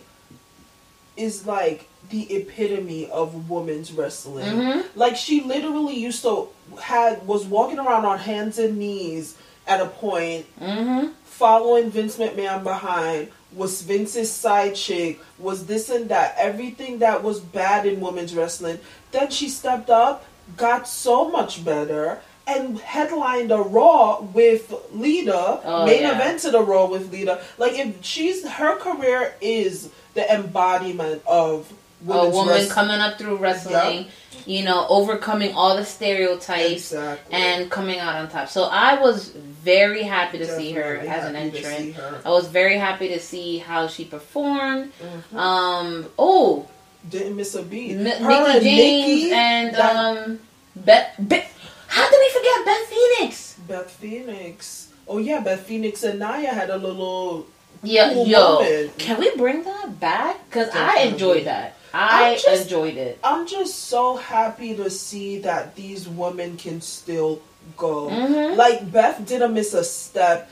is like the epitome of women's wrestling. Mhm. Like she literally used to had was walking around on hands and knees at a point, Mm-hmm. following Vince McMahon behind. Was Vince's side chick? Was this and that? Everything that was bad in women's wrestling. Then she stepped up, got so much better, and headlined a Raw with Lita. Oh, main yeah. event to the Raw with Lita. Like if she's her career is the embodiment of A woman wrestling. coming up through wrestling, you know, overcoming all the stereotypes Exactly. and coming out on top. So I was very happy to see her as an happy to see entrant. I was very happy to see how she performed. Mhm. Um, oh, Didn't miss a beat. M- and James Nikki, and that- um, Beth. Beth. How did we forget Beth Phoenix? Beth Phoenix. Oh yeah, Beth Phoenix and Naya had a little Yeah, cool yo, moment. can we bring that back? Because I enjoyed that. I just- enjoyed it. I'm just so happy to see that these women can still go. Mhm. Like Beth didn't miss a step.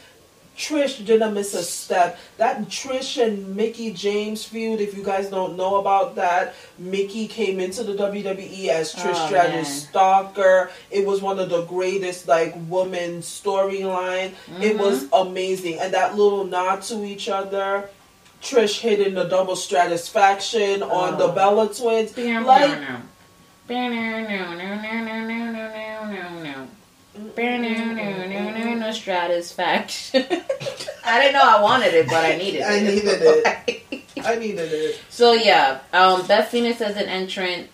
Trish didn't miss a step. That Trish and Mickie James feud, if you guys don't know about that, Mickey came into the WWE as Trish Oh, Stratus' stalker. It was one of the greatest like woman storyline. It Mhm. was amazing. And that little nod to each other. Trish hitting the double Stratusfaction on the Oh. Bella twins. Like, Like Stratusfaction. I didn't know I wanted it, but I needed it. I needed it. I needed it. So yeah, um, Beth Phoenix as an entrant,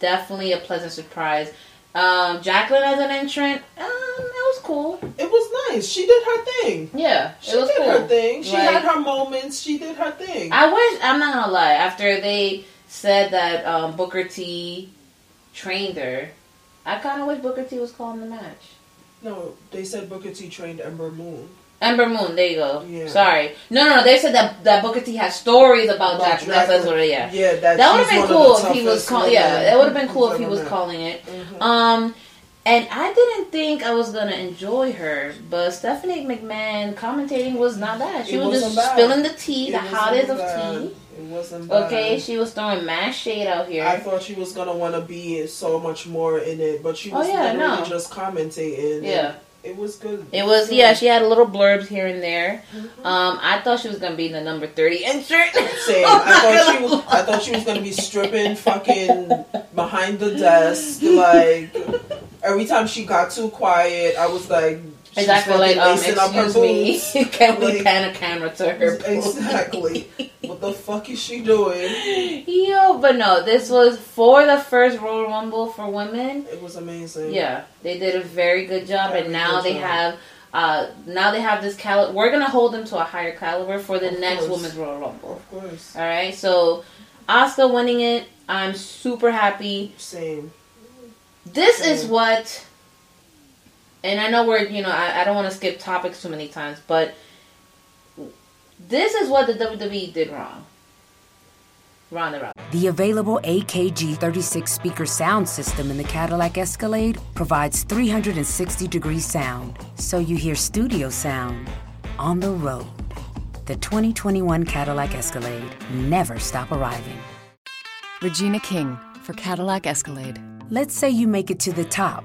definitely a pleasant surprise. Um, Jacqueline as an entrant, um, it was cool. It was nice. She did her thing. Yeah, She it was did cool. her thing. She Like- had her moments. She did her thing. I wish I'm not gonna lie. After they said that um, Booker T trained her, I kind of wish Booker T was calling the match. no, they said Booker T trained Ember Moon. Ember Moon, there you go. Yeah. Sorry, no, no, no. They said that that Booker T has stories about, About Jacqueline. That's, that's what. Yeah, Yeah, that, that would have been cool if he was calling. Yeah, that would have been cool if he was met. calling it. Mhm. Um, and I didn't think I was gonna enjoy her, but Stephanie McMahon commentating was not bad. She It was just bad. spilling the tea, It the hottest of tea. It wasn't bad. Okay, she was throwing mad shade out here. I thought she was gonna want to be so much more in it, but she Oh, was yeah, literally no. just commentating. Yeah. It was good. It was yeah. She had a little blurbs here and there. Um, I thought she was gonna be in the number thirty insert. Same. I thought she was. I thought she was gonna be stripping, fucking behind the desk. Like every time she got too quiet, I was like, Exactly like um, lacing up her excuse me, can we Like, pan a camera to her? Exactly. what the fuck is she doing? Yo, but no, this was for the first Royal Rumble for women. It was amazing. Yeah, they did a very good job, Very and now they job. have. Uh, now they have this caliber. We're gonna hold them to a higher caliber for the Of next course. women's Royal Rumble. Of course. All right, so Asuka winning it, I'm super happy. Same. This is what, and I know we're you know I, I don't want to skip topics too many times, but this is what the WWE did wrong. Ronda Rousey. The available AKG 36 speaker sound system in the Cadillac Escalade provides 360 degree sound, so you hear studio sound on the road. The 2021 Cadillac Escalade never stop arriving. Regina King for Cadillac Escalade. Let's say you make it to the top.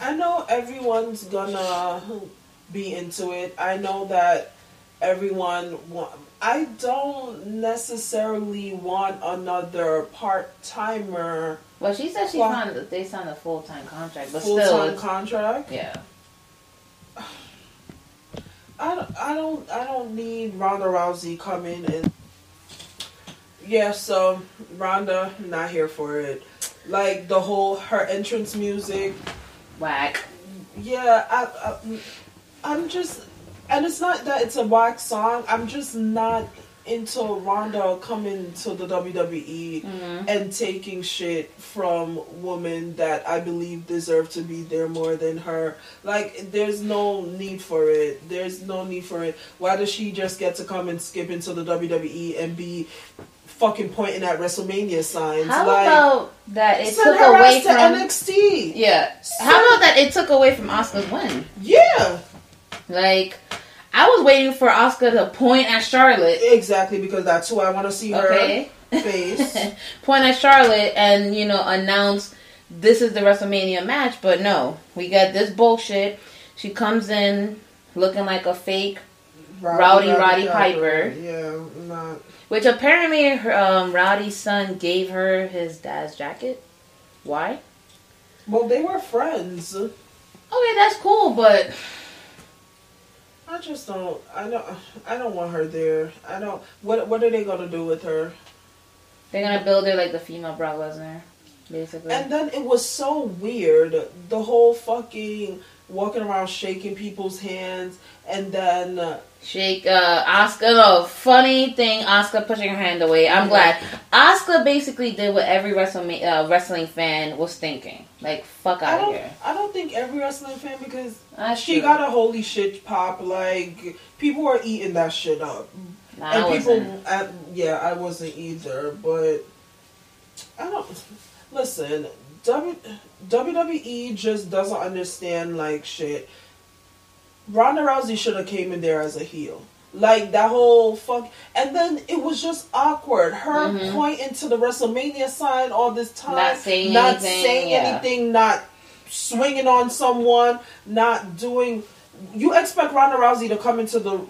I know everyone's gonna be into it. I know that everyone. Wa- I don't necessarily want another part timer Well, she said she Well- signed. They signed a full time contract, but full still, time contract. yeah. I don't, I don't I don't need Ronda Rousey coming and yeah. So Ronda not here for it. Like the whole her entrance music. Whack. Yeah, I, I I'm just and it's not that it's a whack song. I'm just not into Ronda coming to the WWE mm-hmm. and taking shit from women that I believe deserve to be there more than her. Like, there's no need for it. There's no need for it. Why does she just get to come and skip into the WWE and be fucking pointing at WrestleMania signs? How like, about that? It took away from NXT. yeah. How about that? It took away from Asuka's win. Yeah, Like, I was waiting for Asuka to point at Charlotte. exactly because that's who I want to see her Okay. face. point at Charlotte and you know announce this is the WrestleMania match, but no, we got this bullshit. She comes in looking like a fake, Rowdy Roddy Piper. Yeah, not. Which apparently her, um, Rowdy's son gave her his dad's jacket. Why? Well, they were friends. Okay, that's cool, but I just don't. I don't. I don't want her there. I don't. What What are they gonna do with her? they're gonna build her like the female Brock Lesnar, basically. And then it was so weird. The whole fucking walking around shaking people's hands, and then uh, Shake uh Asuka no funny thing Asuka pushing her hand away. I'm glad. Oscar basically did what every wrestling uh, wrestling fan was thinking. Like fuck out of here. I don't think every wrestling fan because That's she true. got a holy shit pop. Like people are eating that shit up. Nah, I and people, wasn't. uh, yeah, I wasn't either, but I don't listen. W, WWE just doesn't understand like shit. Ronda Rousey should have came in there as a heel. Like that whole fuck, and then it was just awkward. Her pointing to the WrestleMania sign all this time, Mm-hmm. Not saying not anything, saying yeah. anything, not swinging on someone, not doing. You expect Ronda Rousey to come into the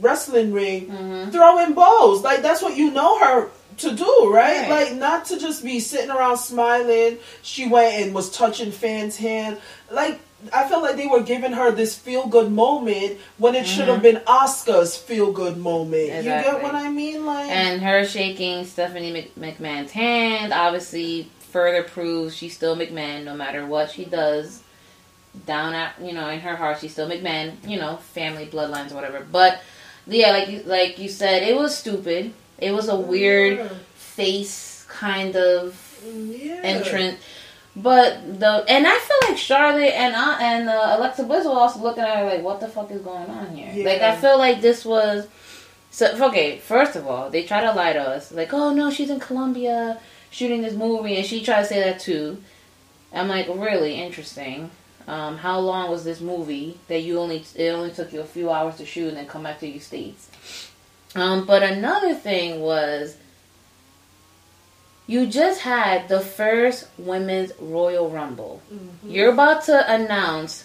wrestling ring Mm-hmm. throwing bows. Like that's what you know her to do, right? Right. Like not to just be sitting around smiling. She went and was touching fans' hand. Like I felt like they were giving her this feel good moment when it should have been Asuka's feel good moment. You Mm-hmm. Get what I mean? Like And her shaking Stephanie McMahon's hand obviously further proves she's still McMahon no matter what she does. Down at you know in her heart she's still McMahon. You know family bloodlines or whatever. But yeah, like you like you said, it was stupid. It was a weird face kind of Yeah. entrance. But the and I feel like Charlotte and uh, and uh, Alexa Bliss were also looking at her like, what the fuck is going on here? Yeah. Like I feel like this was so okay. First of all, they try to lie to us like, oh no, she's in Colombia shooting this movie, and she tried to say that too. I'm like, really interesting. Um, how long was this movie that you only it only took you a few hours to shoot and then come back to your states? Um, but another thing was you just had the first women's Royal Rumble. You're about to announce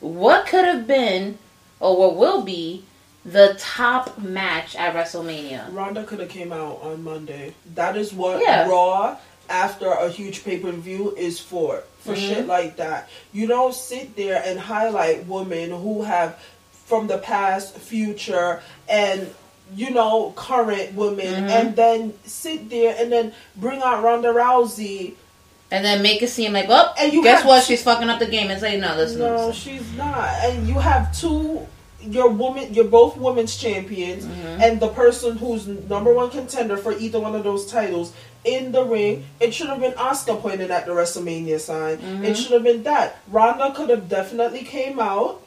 what could have been or what will be the top match at WrestleMania. Ronda could have came out on Monday. That is what Yeah. Raw after a huge pay per view is for. For Mhm. shit like that. You don't sit there and highlight women who have from the past, future, and you know, current women Mhm. and then sit there and then bring out Ronda Rousey. And then make it seem like, oh, And you guess have what? She's fucking up the game and say, no, listen. No, listen. she's not. And you have two you're woman you're both women's champions Mm-hmm. and the person who's number one contender for either one of those titles in the ring, it should have been Asuka pointing at the WrestleMania sign. Mm-hmm. It should have been that. Ronda could have definitely came out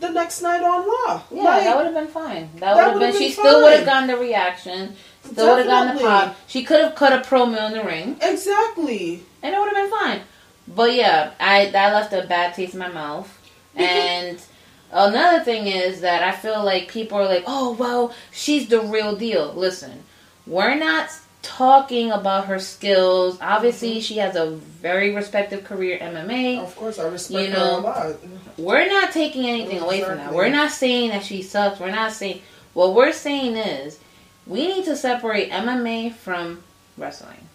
the next night on Raw. Yeah, Like, that would have been fine. That, that would have been. been She still would have gotten the reaction. Still would have gotten the pop. She could have cut a promo in the ring, exactly. and it would have been fine. But yeah, I that left a bad taste in my mouth. And another thing is that I feel like people are like, "Oh, well, she's the real deal." Listen, we're not talking about her skills. Obviously, mm-hmm. she has a very respected career in MMA. Of course I respect You her a lot. We're not taking anything away from that. We're not saying that she sucks. We're not saying what we're saying is we need to separate MMA from wrestling.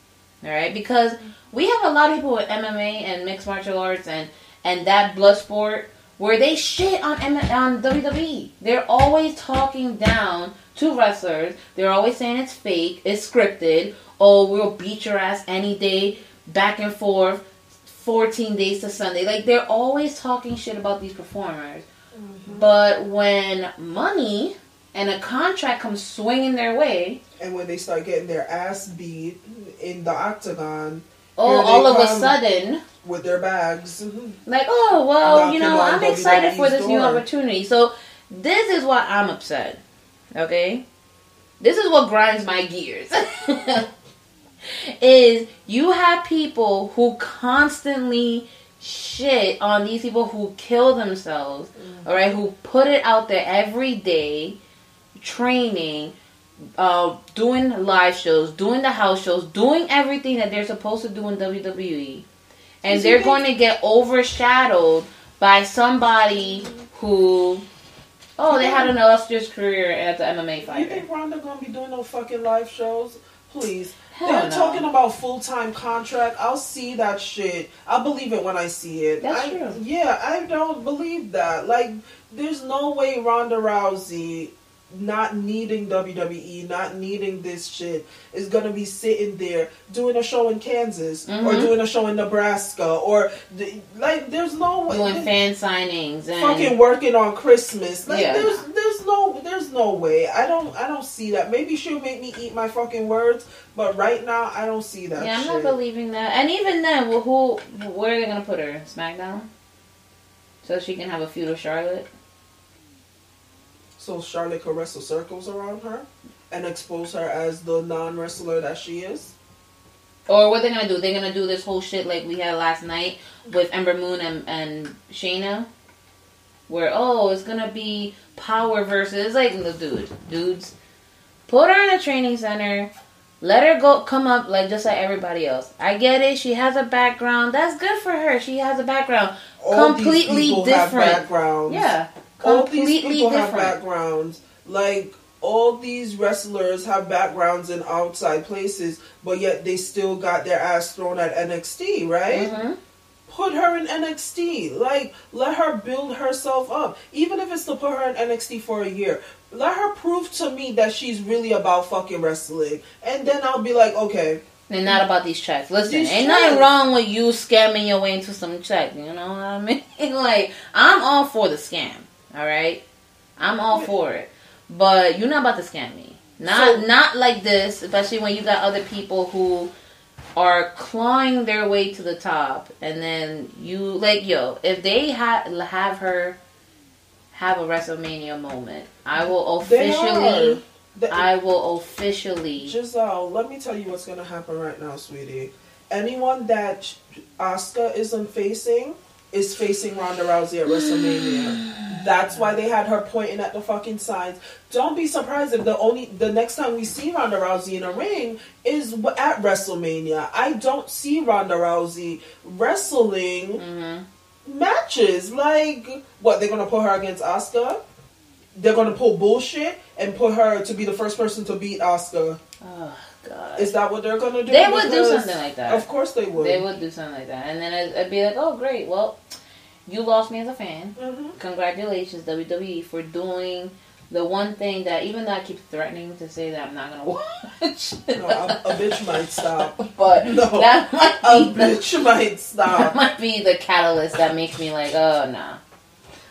All right? Because mm-hmm. we have a lot of people with MMA and mixed martial arts and and that blood sport where they shit on M- on WWE. They're always talking down to wrestlers. They're always saying it's fake, it's scripted. Oh, we'll beat your ass any day, back and forth. 14 days to Sunday. Like they're always talking shit about these performers. Mm-hmm. But when money and a contract comes swinging their way, And when they start getting their ass beat in the octagon, oh, all of a sudden, with their bags. Mm-hmm. like, oh, well, you know, I'm excited for WWE's this new opportunity. So this is why I'm upset. Okay? This is what grinds my gears. is you have people who constantly shit on these people who kill themselves, all right, who put it out there every day, training, uh, doing live shows, doing the house shows, doing everything that they're supposed to do in WWE, and they're going to get overshadowed by somebody who, oh, they had an illustrious career as an MMA fighter. You think Ronda gonna be doing no fucking live shows? Please. Hell They're no. talking about full time contract. I'll see that shit. I'll believe it when I see it. That's I, true. Yeah, I don't believe that. Like, there's no way Ronda Rousey, not needing WWE, not needing this shit, is gonna be sitting there doing a show in Kansas or Mhm. doing a show in Nebraska or like. There's no way. Doing fan signings and fucking working on Christmas. Like Yeah. there's there's no there's no way. I don't I don't see that. Maybe she'll make me eat my fucking words, but right now I don't see that Yeah, I'm shit. not believing that. And even then, well, who, where are they gonna put her? SmackDown, so she can have a feud with Charlotte. So Charlotte could wrestle circles around her and expose her as the non wrestler that she is. Or what they're gonna do? They're gonna do this whole shit like we had last night with Ember Moon and, and Shayna, where oh it's gonna be power versus like the dude dudes. Put her in a training center. Let her go come up like just like everybody else. I get it. She has a background. That's good for her. She has a background. All completely different. backgrounds. Yeah. All these people have backgrounds. Like all these wrestlers have backgrounds in outside places, but yet they still got their ass thrown at NXT, right? Mhm. put her in NXT. Like, let her build herself up. Even if it's to put her in NXT for a year. Let her prove to me that she's really about fucking wrestling. And then I'll be like, okay. And not about these checks. Listen, These ain't nothing wrong with you scamming your way into some check. You know what I mean? like, I'm all for the scam. All right, I'm all for it. But you're not about to scam me. Not not like this, especially when you got other people who are clawing their way to the top, and then you like yo. If they ha- have her have a WrestleMania moment, I will officially. They- I will officially. Giselle, let me tell you what's gonna happen right now, sweetie. Anyone that Asuka isn't facing is facing Ronda Rousey at WrestleMania. That's why they had her pointing at the fucking signs. Don't be surprised if the only the next time we see Ronda Rousey in a ring is at WrestleMania. I don't see Ronda Rousey wrestling mm-hmm. matches. Like what? They're gonna put her against Asuka? They're gonna pull bullshit and put her to be the first person to beat Asuka. Oh God. Is that what they're gonna do? They would do something like that. Of course they would. They would do something like that, and then I'd, I'd be like, "Oh, great! Well, you lost me as a fan. Mhm. Congratulations, WWE, for doing the one thing that even though I keep threatening to say that I'm not gonna watch, No, a, a bitch might stop. but No, that might a the, bitch might that stop. might be the catalyst that makes me like, oh nah.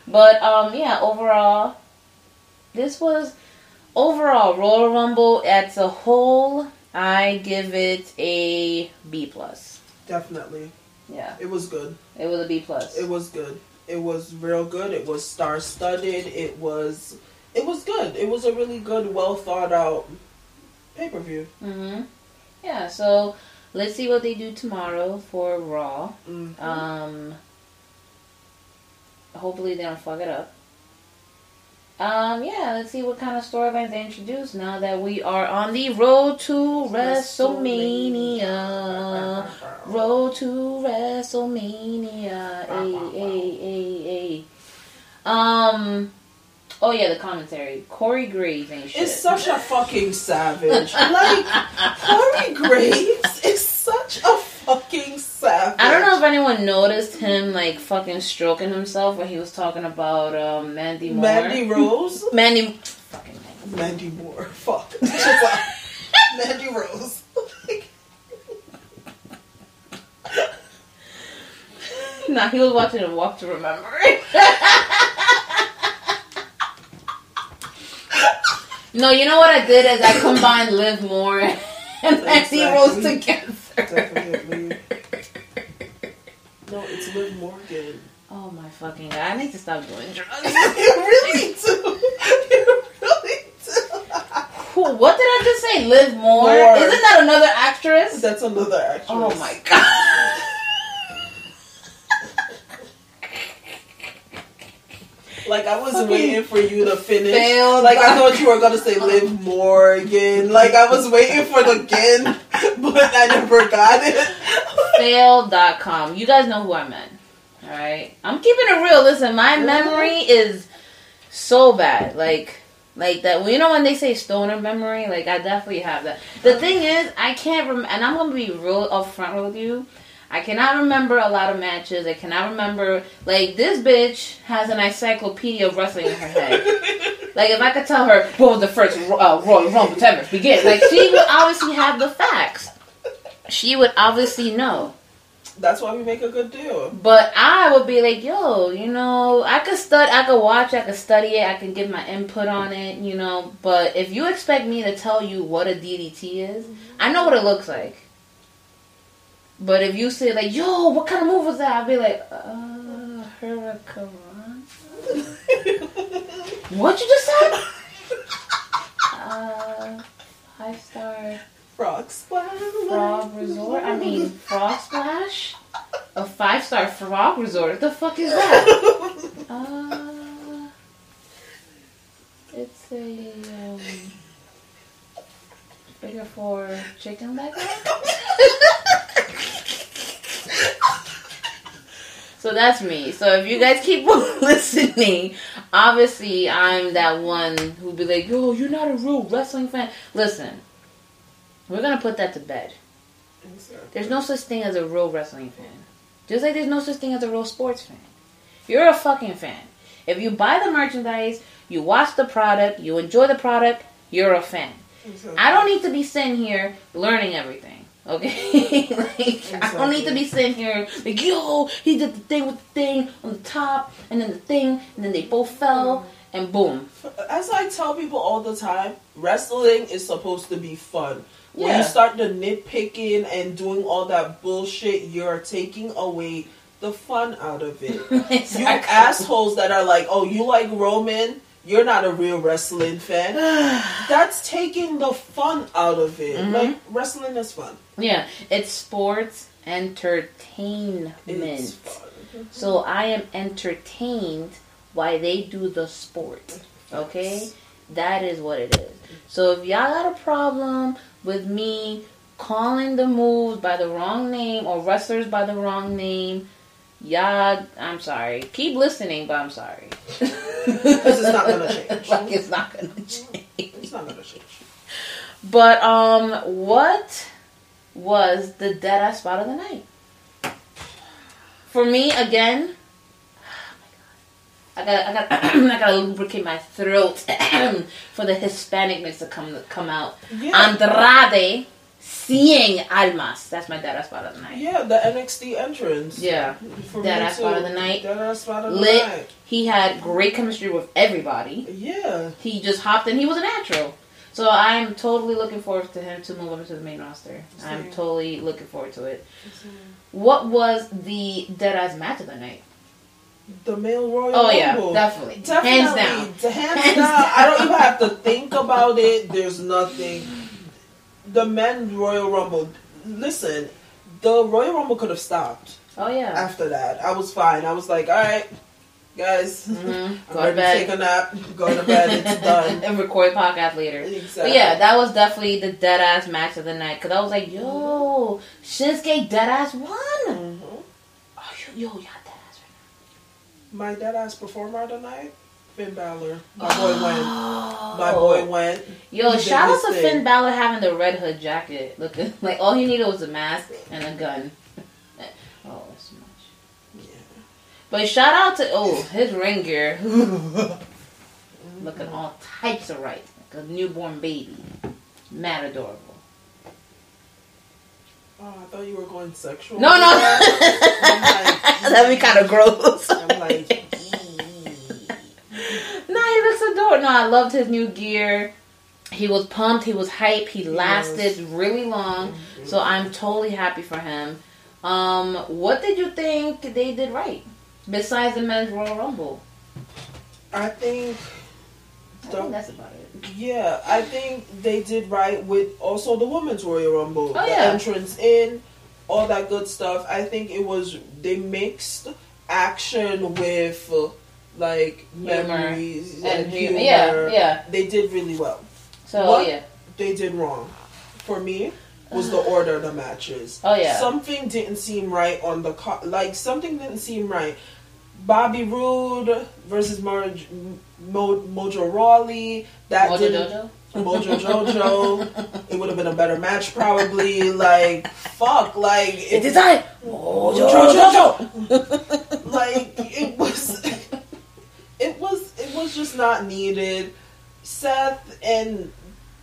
But um, yeah, overall, this was overall Royal Rumble as a whole. I give it a B plus. Definitely, Yeah, it was good. it was a B plus. It was good. It was real good. It was star studded. It was. It was good. It was a really good, well thought out pay per view. Mm-hmm. Yeah, so let's see what they do tomorrow for Raw. Mm-hmm. Um, hopefully they don't fuck it up. Um, yeah, let's see what kind of storylines they introduce now that we are on the road to WrestleMania. Road to WrestleMania. Ay, ay, ay, ay. Um, oh yeah, the commentary. Corey Graves ain't shit. Is such a fucking savage. like Corey Graves is such a fucking savage. I don't know if anyone noticed him like fucking stroking himself when he was talking about um, Mandy Moore. Mandy Rose. Mandy. Fucking Mandy. Mandy Moore. Fuck. Mandy Rose. Nah, he was watching a Walk to Remember. No, you know what I did is I combined Live More and Mandy Rose together. Definitely. No, it's Liv Morgan. Oh my fucking god! I need to stop doing drugs. you really do. You really do. What did I just say? Live More? More. Isn't that another actress? That's another actress. Oh my god! Like I was Fucking waiting for you to finish. failed. Like I thought you were gonna say Liv Morgan. Like I was waiting for the again, but I never got it. Fail.com. You guys know who I meant. Alright? I'm keeping it real. Listen, my memory is so bad. Like, like that. You know when they say stoner memory? Like, I definitely have that. The thing is, I can't remember, and I'm gonna be real upfront with you. I cannot remember a lot of matches. I cannot remember. Like, this bitch has an encyclopedia of wrestling in her head. Like, if I could tell her what was the first uh, Royal Rumble ever begin, like, she would obviously have the facts. She would obviously know. That's why we make a good deal. But I would be like, yo, you know, I could study, I could watch, I could study it, I can give my input on it, you know. But if you expect me to tell you what a DDT is, I know what it looks like. But if you say like, yo, what kind of move was that? I'd be like, uh, Hurricane. what you just said? uh, five star Frog splash. frog resort. I mean, frog splash. A five star frog resort. What the fuck is that? Uh, it's a um, bigger for chicken back So that's me. So if you guys keep listening, obviously I'm that one who'd be like, "Yo, you're not a real wrestling fan." Listen, we're gonna put that to bed. There's no such thing as a real wrestling fan. Just like there's no such thing as a real sports fan. You're a fucking fan. If you buy the merchandise, you watch the product, you enjoy the product, you're a fan. I don't need to be sitting here learning everything. Okay? like, I don't need to be sitting here like, yo, he did the thing with the thing on the top, and then the thing, and then they both fell, mm-hmm. and boom. As I tell people all the time, wrestling is supposed to be fun. When Yeah. you start the nitpicking and doing all that bullshit, you're taking away the fun out of it. You assholes that are like, oh, you like Roman? You're not a real wrestling fan. That's taking the fun out of it. Mhm. Like, wrestling is fun. Yeah, it's sports entertainment. It's fun. So I am entertained why they do the sport. Okay? That is what it is. So if y'all got a problem with me calling the moves by the wrong name or wrestlers by the wrong name, y'all, I'm sorry. Keep listening, but I'm sorry. Because it's not to change. like it's not gonna change. It's not to change. But um, what was the dead ass spot of the night? For me, again, Oh my god. I got I got I gotta lubricate my throat for the Hispanicness to come come out. Yeah. Andrade Cien Almas. That's my dead ass spot of the night. Yeah, the NXT entrance. Yeah, For dead ass spot of the night. Dead ass spot of the Lit. night. He had great chemistry with everybody. Yeah. He just hopped in. He was a natural. So I'm totally looking forward to him to move over to the main roster. I'm totally looking forward to it. What was the Dead Ass match of the night? The male Royal Oh, yeah, definitely. Definitely. Hands down. The hands, Hands down. down. I don't even have to think about it. There's nothing. The men Royal Rumble. Listen, the Royal Rumble could have stopped Oh yeah. after that. I was fine. I was like, all right, guys, Mhm. I'm Go to bed. take a nap. Go to bed. It's done. and record podcast later. But Exactly. yeah, that was definitely the dead ass match of the night because I was like, yo, Shinsuke dead ass won. Mhm. Oh, yo, yo, y'all dead ass right now. My dead ass performer tonight, Finn Balor. My boy went. My boy oh. went. Yo, He shout out to thing. Finn Balor having the red hood jacket. Looking like all he needed was a mask and a gun. oh, that's much. Yeah. But shout out to oh his ring gear, looking all types of right, like a newborn baby, mad adorable. Oh, I thought you were going sexual. No, no, I'm like, that'd be kind of gross. I'm like, he looks adorable. No, I loved his new gear. He was pumped. He was hype. He lasted really long. So I'm totally happy for him. Um, what did you think they did right besides the men's Royal Rumble? I think. I the- think that's about it. Yeah, I think they did right with also the women's Royal Rumble. Oh, the yeah. entrance in, all that good stuff. I think it was they mixed action with uh, like Humor memories and, And humor. humor. Yeah, yeah. They did really well. So What? yeah, They did wrong. For me, was the order of the matches. Oh, yeah. Something didn't seem right on the car. Like something didn't seem right. Bobby Roode versus Marge, Mo, Mojo Rawley. That Mojo didn't. Jojo. Mojo Jojo. it would have been a better match, probably. Like fuck, like It it, is I. Mojo Mojo Jojo. like it was. Was. Just not needed. Seth and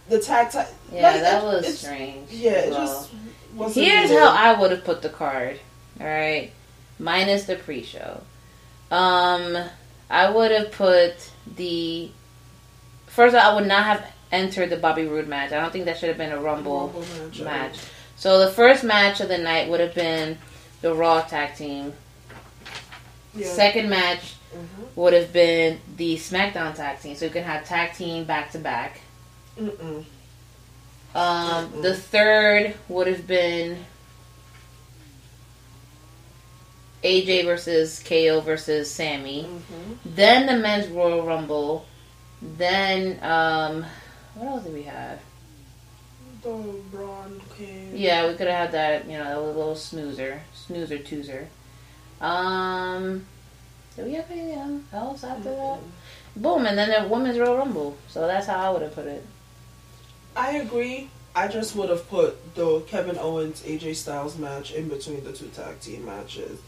the tag time. Yeah, like, that was strange. Yeah, it Well, just. Here's needed. how I would have put the card. All right, minus the pre-show. Um, I would have put the first. All, I would not have entered the Bobby Roode match. I don't think that should have been a Rumble, Rumble match, match. So the first match of the night would have been the Raw tag team. Yeah. Second match Mhm. would have been the SmackDown tag team. So you can have tag team back to back. Um, the third would have been AJ versus KO versus Sami. Mm-hmm. Then the men's Royal Rumble. Then um, what else did we have? The Braun Kane. Yeah, we could have had that. You know, a little snoozer, snoozer, toozer. Um, did we have anything else after that? Boom, and then the women's Royal Rumble. So that's how I would have put it. I agree. I just would have put the Kevin Owens AJ Styles match in between the two tag team matches.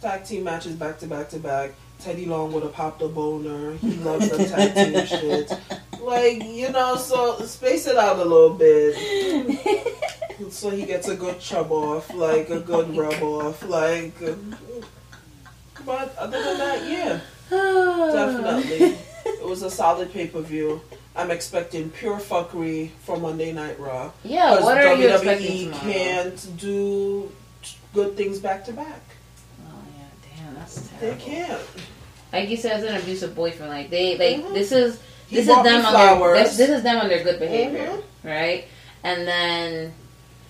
Tag team matches back to back to back. Teddy Long would have popped a boner. He loves the tag team shit. Like, you know, so space it out a little bit. So he gets a good chub off, like a good rub off, like. But other than that, yeah, definitely. It was a solid pay per view. I'm expecting pure fuckery for Monday Night Raw. Yeah, what are you WWE expecting tomorrow? can't do good things back to back. Oh yeah, damn, that's terrible. They can't. Like you said, it's an abusive boyfriend. Like they, like Mhm. this is He this is bought me them on their this, this is them on their good behavior, Mhm. right? And then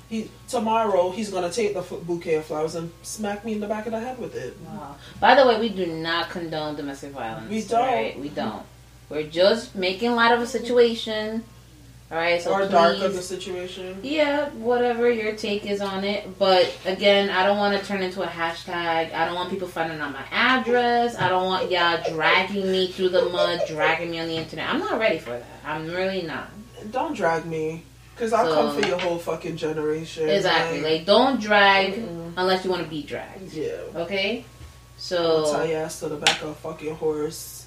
He tomorrow he's gonna take the bouquet of flowers and smack me in the back of the head with it. Wow. By the way, we do not condone domestic violence. We don't. Right? We don't. We're just making light of a situation. All right. So or please, dark of the situation. yeah, whatever your take is on it. But again, I don't want to turn into a hashtag. I don't want people finding out my address. I don't want y'all dragging me through the mud, dragging me on the internet. I'm not ready for that. I'm really not. Don't drag me, cause I'll So- come for your whole fucking generation. Exactly. Like, Like, don't drag Mhm. unless you want to be dragged. yeah. Okay. I'll tie So your ass to the back of a fucking horse,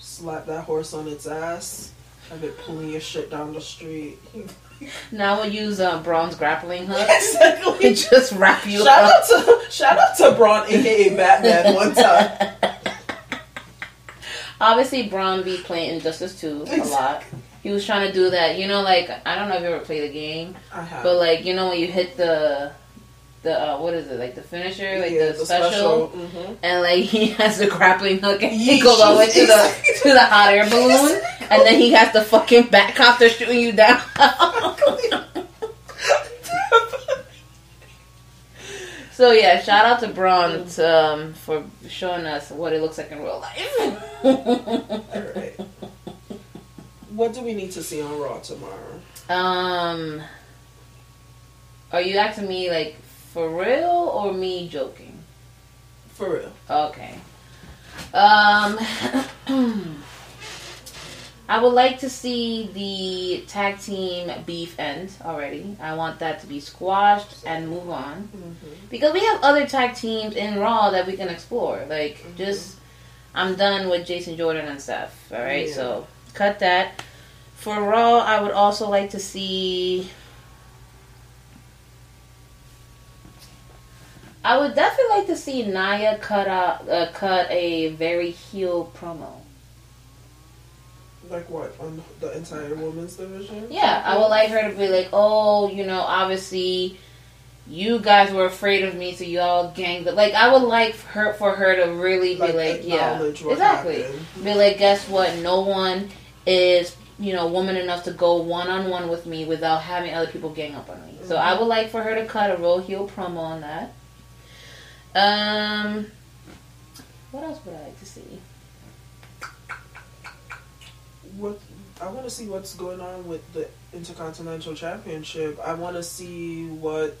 slap that horse on its ass, have it pulling your shit down the street. now we'll use uh, Braun's grappling hook. exactly. and just wrap you Shout up. out to shout out to Braun, aka Batman, one time. Obviously, Braun be playing Injustice 2 a lot. He was trying to do that, you know, like I don't know if you ever played the game, I have. but like you know when you hit the the uh, what is it like the finisher, like Yeah, the, special, mhm. and like he has the grappling hook and he goes all the way to the to the hot air balloon, and then he has the fucking back copter shooting you down. So yeah, shout out to Braun to, um, for showing us what it looks like in real life. Alright. What do we need to see on Raw tomorrow? um, are you asking me like for real or me joking? For real. Okay. Um, I would like to see the tag team beef end already. I want that to be squashed and move on because we have other tag teams in Raw that we can explore. Like, just I'm done with Jason Jordan and Steph. All right, Yeah. so cut that. For Raw, I would also like to see. I would definitely like to see Nia cut out, uh, cut a very heel promo. Like what? On the entire women's division? Yeah, I would like her to be like, oh, you know, obviously, you guys were afraid of me, so you all ganged up. Like, I would like her for her to really be Like, yeah, exactly. happened. Be like, guess what? No one is, you know, woman enough to go one on one with me without having other people gang up on me. So I would like for her to cut a real heel promo on that. Um, what else would I like to see? What I want to see what's going on with the Intercontinental Championship. I want to see what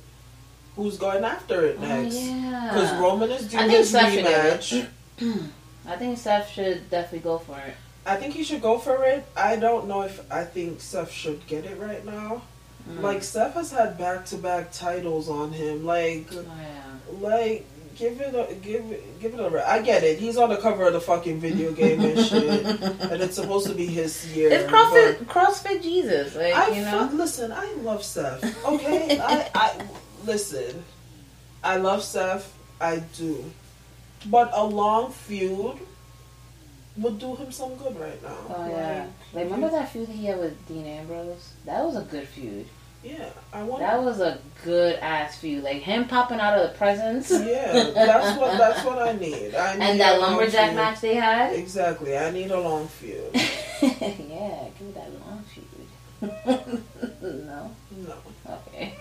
who's going after it next. Oh, yeah. Because Roman is doing his Seth should get rematch. I think Seth should definitely go for it. I think he should go for it. I don't know if I think Seth should get it right now. Mm. Like Seth has had back to back titles on him. Like, Oh, yeah. like give it a give it give it a. re- I get it. He's on the cover of the fucking video game and shit, and it's supposed to be his year. It's CrossFit, CrossFit Jesus, like I you know. fu- listen. I love Seth. Okay, I, I listen. I love Seth. I do, but a long feud would do him some good right now. Oh yeah, like remember that feud he had with Dean Ambrose? That was a good feud. Yeah, I want. That was a good ass feud. Like him popping out of the presents. Yeah, that's what that's what I need. I need and that lumberjack match they had. Exactly. I need a long feud. yeah, give me that long feud. no. No. Okay.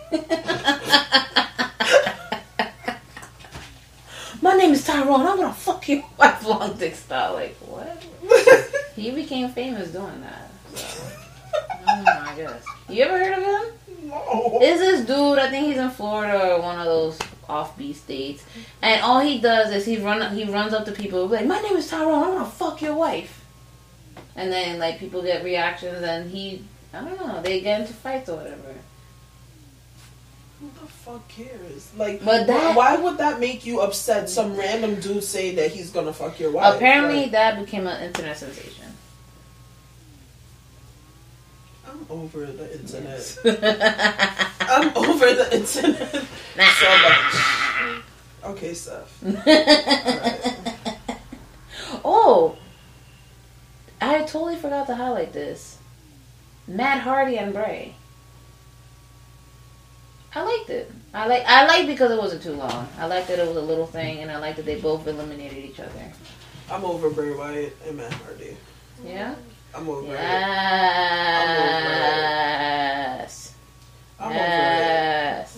My name is Tyrone. I'm gonna fuck your wife long dick style. Like what? he became famous doing that. So. Know, I guess. You ever heard of him? No. Is this dude? I think he's in Florida or one of those offbeat states. And all he does is he run he runs up to people like, "My name is Tyrone. I'm gonna fuck your wife." And then like people get reactions, and he I don't know they get into fights or whatever. Who the fuck cares? Like, But that- why would that make you upset? Some random dude saying that he's gonna fuck your wife. Apparently, Like, that became an internet sensation. I'm over the internet. I'm over the internet so much. Okay, Seth. Oh, I totally forgot to highlight this. Matt Hardy and Bray. I liked it. I like I like because it wasn't too long. I liked that it was a little thing, and I liked that they both eliminated each other. I'm over Bray Wyatt and Matt Hardy. Yeah. I'm over it. Yes. I'm yes.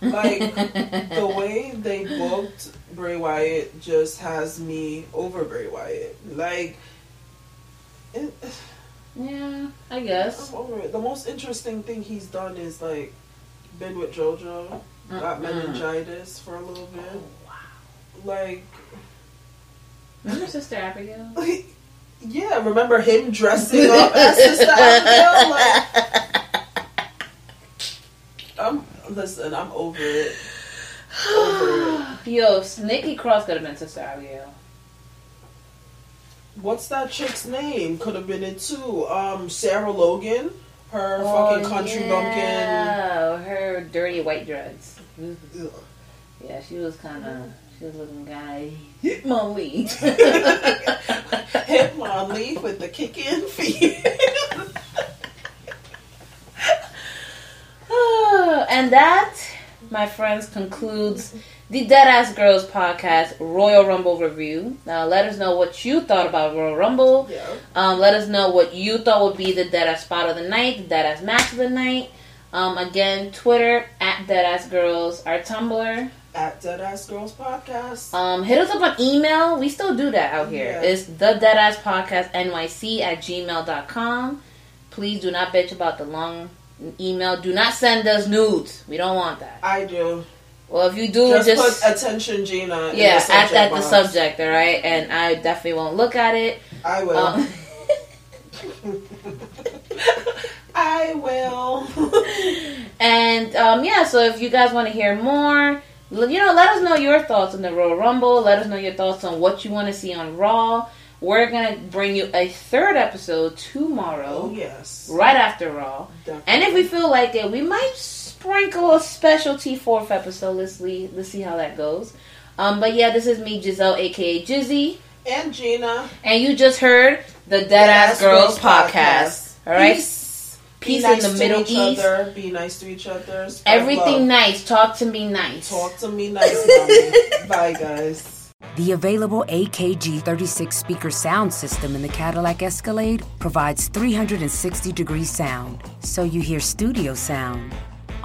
Like the way they booked Bray Wyatt just has me over Bray Wyatt. Like, it, Yeah, I guess. I'm over it. The most interesting thing he's done is like been with JoJo, got Mm-mm. meningitis for a little bit. Wow. Like, Remember Sister Abigail? yeah, remember him dressing up as Sister Abigail? Like, I'm listen. I'm over it. Over it. Yo, Nikki Cross could have been Sister Abigail. What's that chick's name? Could have been it too. Um, Sarah Logan, her oh, fucking country bumpkin. Yeah, her dirty white dreads. Ugh. Yeah, she was kind of. She was looking guy. Hit my lead. Hit my leaf with the kicking feet. and that, my friends, concludes the Deadass Girls podcast Royal Rumble review. Now, let us know what you thought about Royal Rumble. Yeah. Um, let us know what you thought would be the Deadass spot of the night, the Deadass match of the night. Um, again, Twitter at Deadass Girls, our Tumblr. At Deadass Girls Podcast. Um, hit us up on email. We still do that out here. Yeah. It's the Deadass Podcast NYC at gmail.com. Please do not bitch about the long email. Do not send us nudes. We don't want that. I do. Well, if you do, Just, just, put attention, Gina. in yeah, at that the subject, all right. And I definitely won't look at it. I will. Um, I will. and um, yeah, so if you guys want to hear more, you know, let us know your thoughts on the Royal Rumble. Let us know your thoughts on what you want to see on Raw. We're gonna bring you a third episode tomorrow. oh yes. right after Raw. Definitely. And if we feel like it, we might sprinkle a specialty fourth episode. Let's see, let's see how that goes. Um, but yeah, this is me, Giselle, aka Gizzy, and Gina. and you just heard the Dead Ass Girls podcast. All right, Peace. peace nice in the Middle each East. Other. Be nice to each other. Spread Everything love. nice. Talk to me nice. Talk to me nice. Bye, guys. The available AKG 36 speaker sound system in the Cadillac Escalade provides 360 degree sound, so you hear studio sound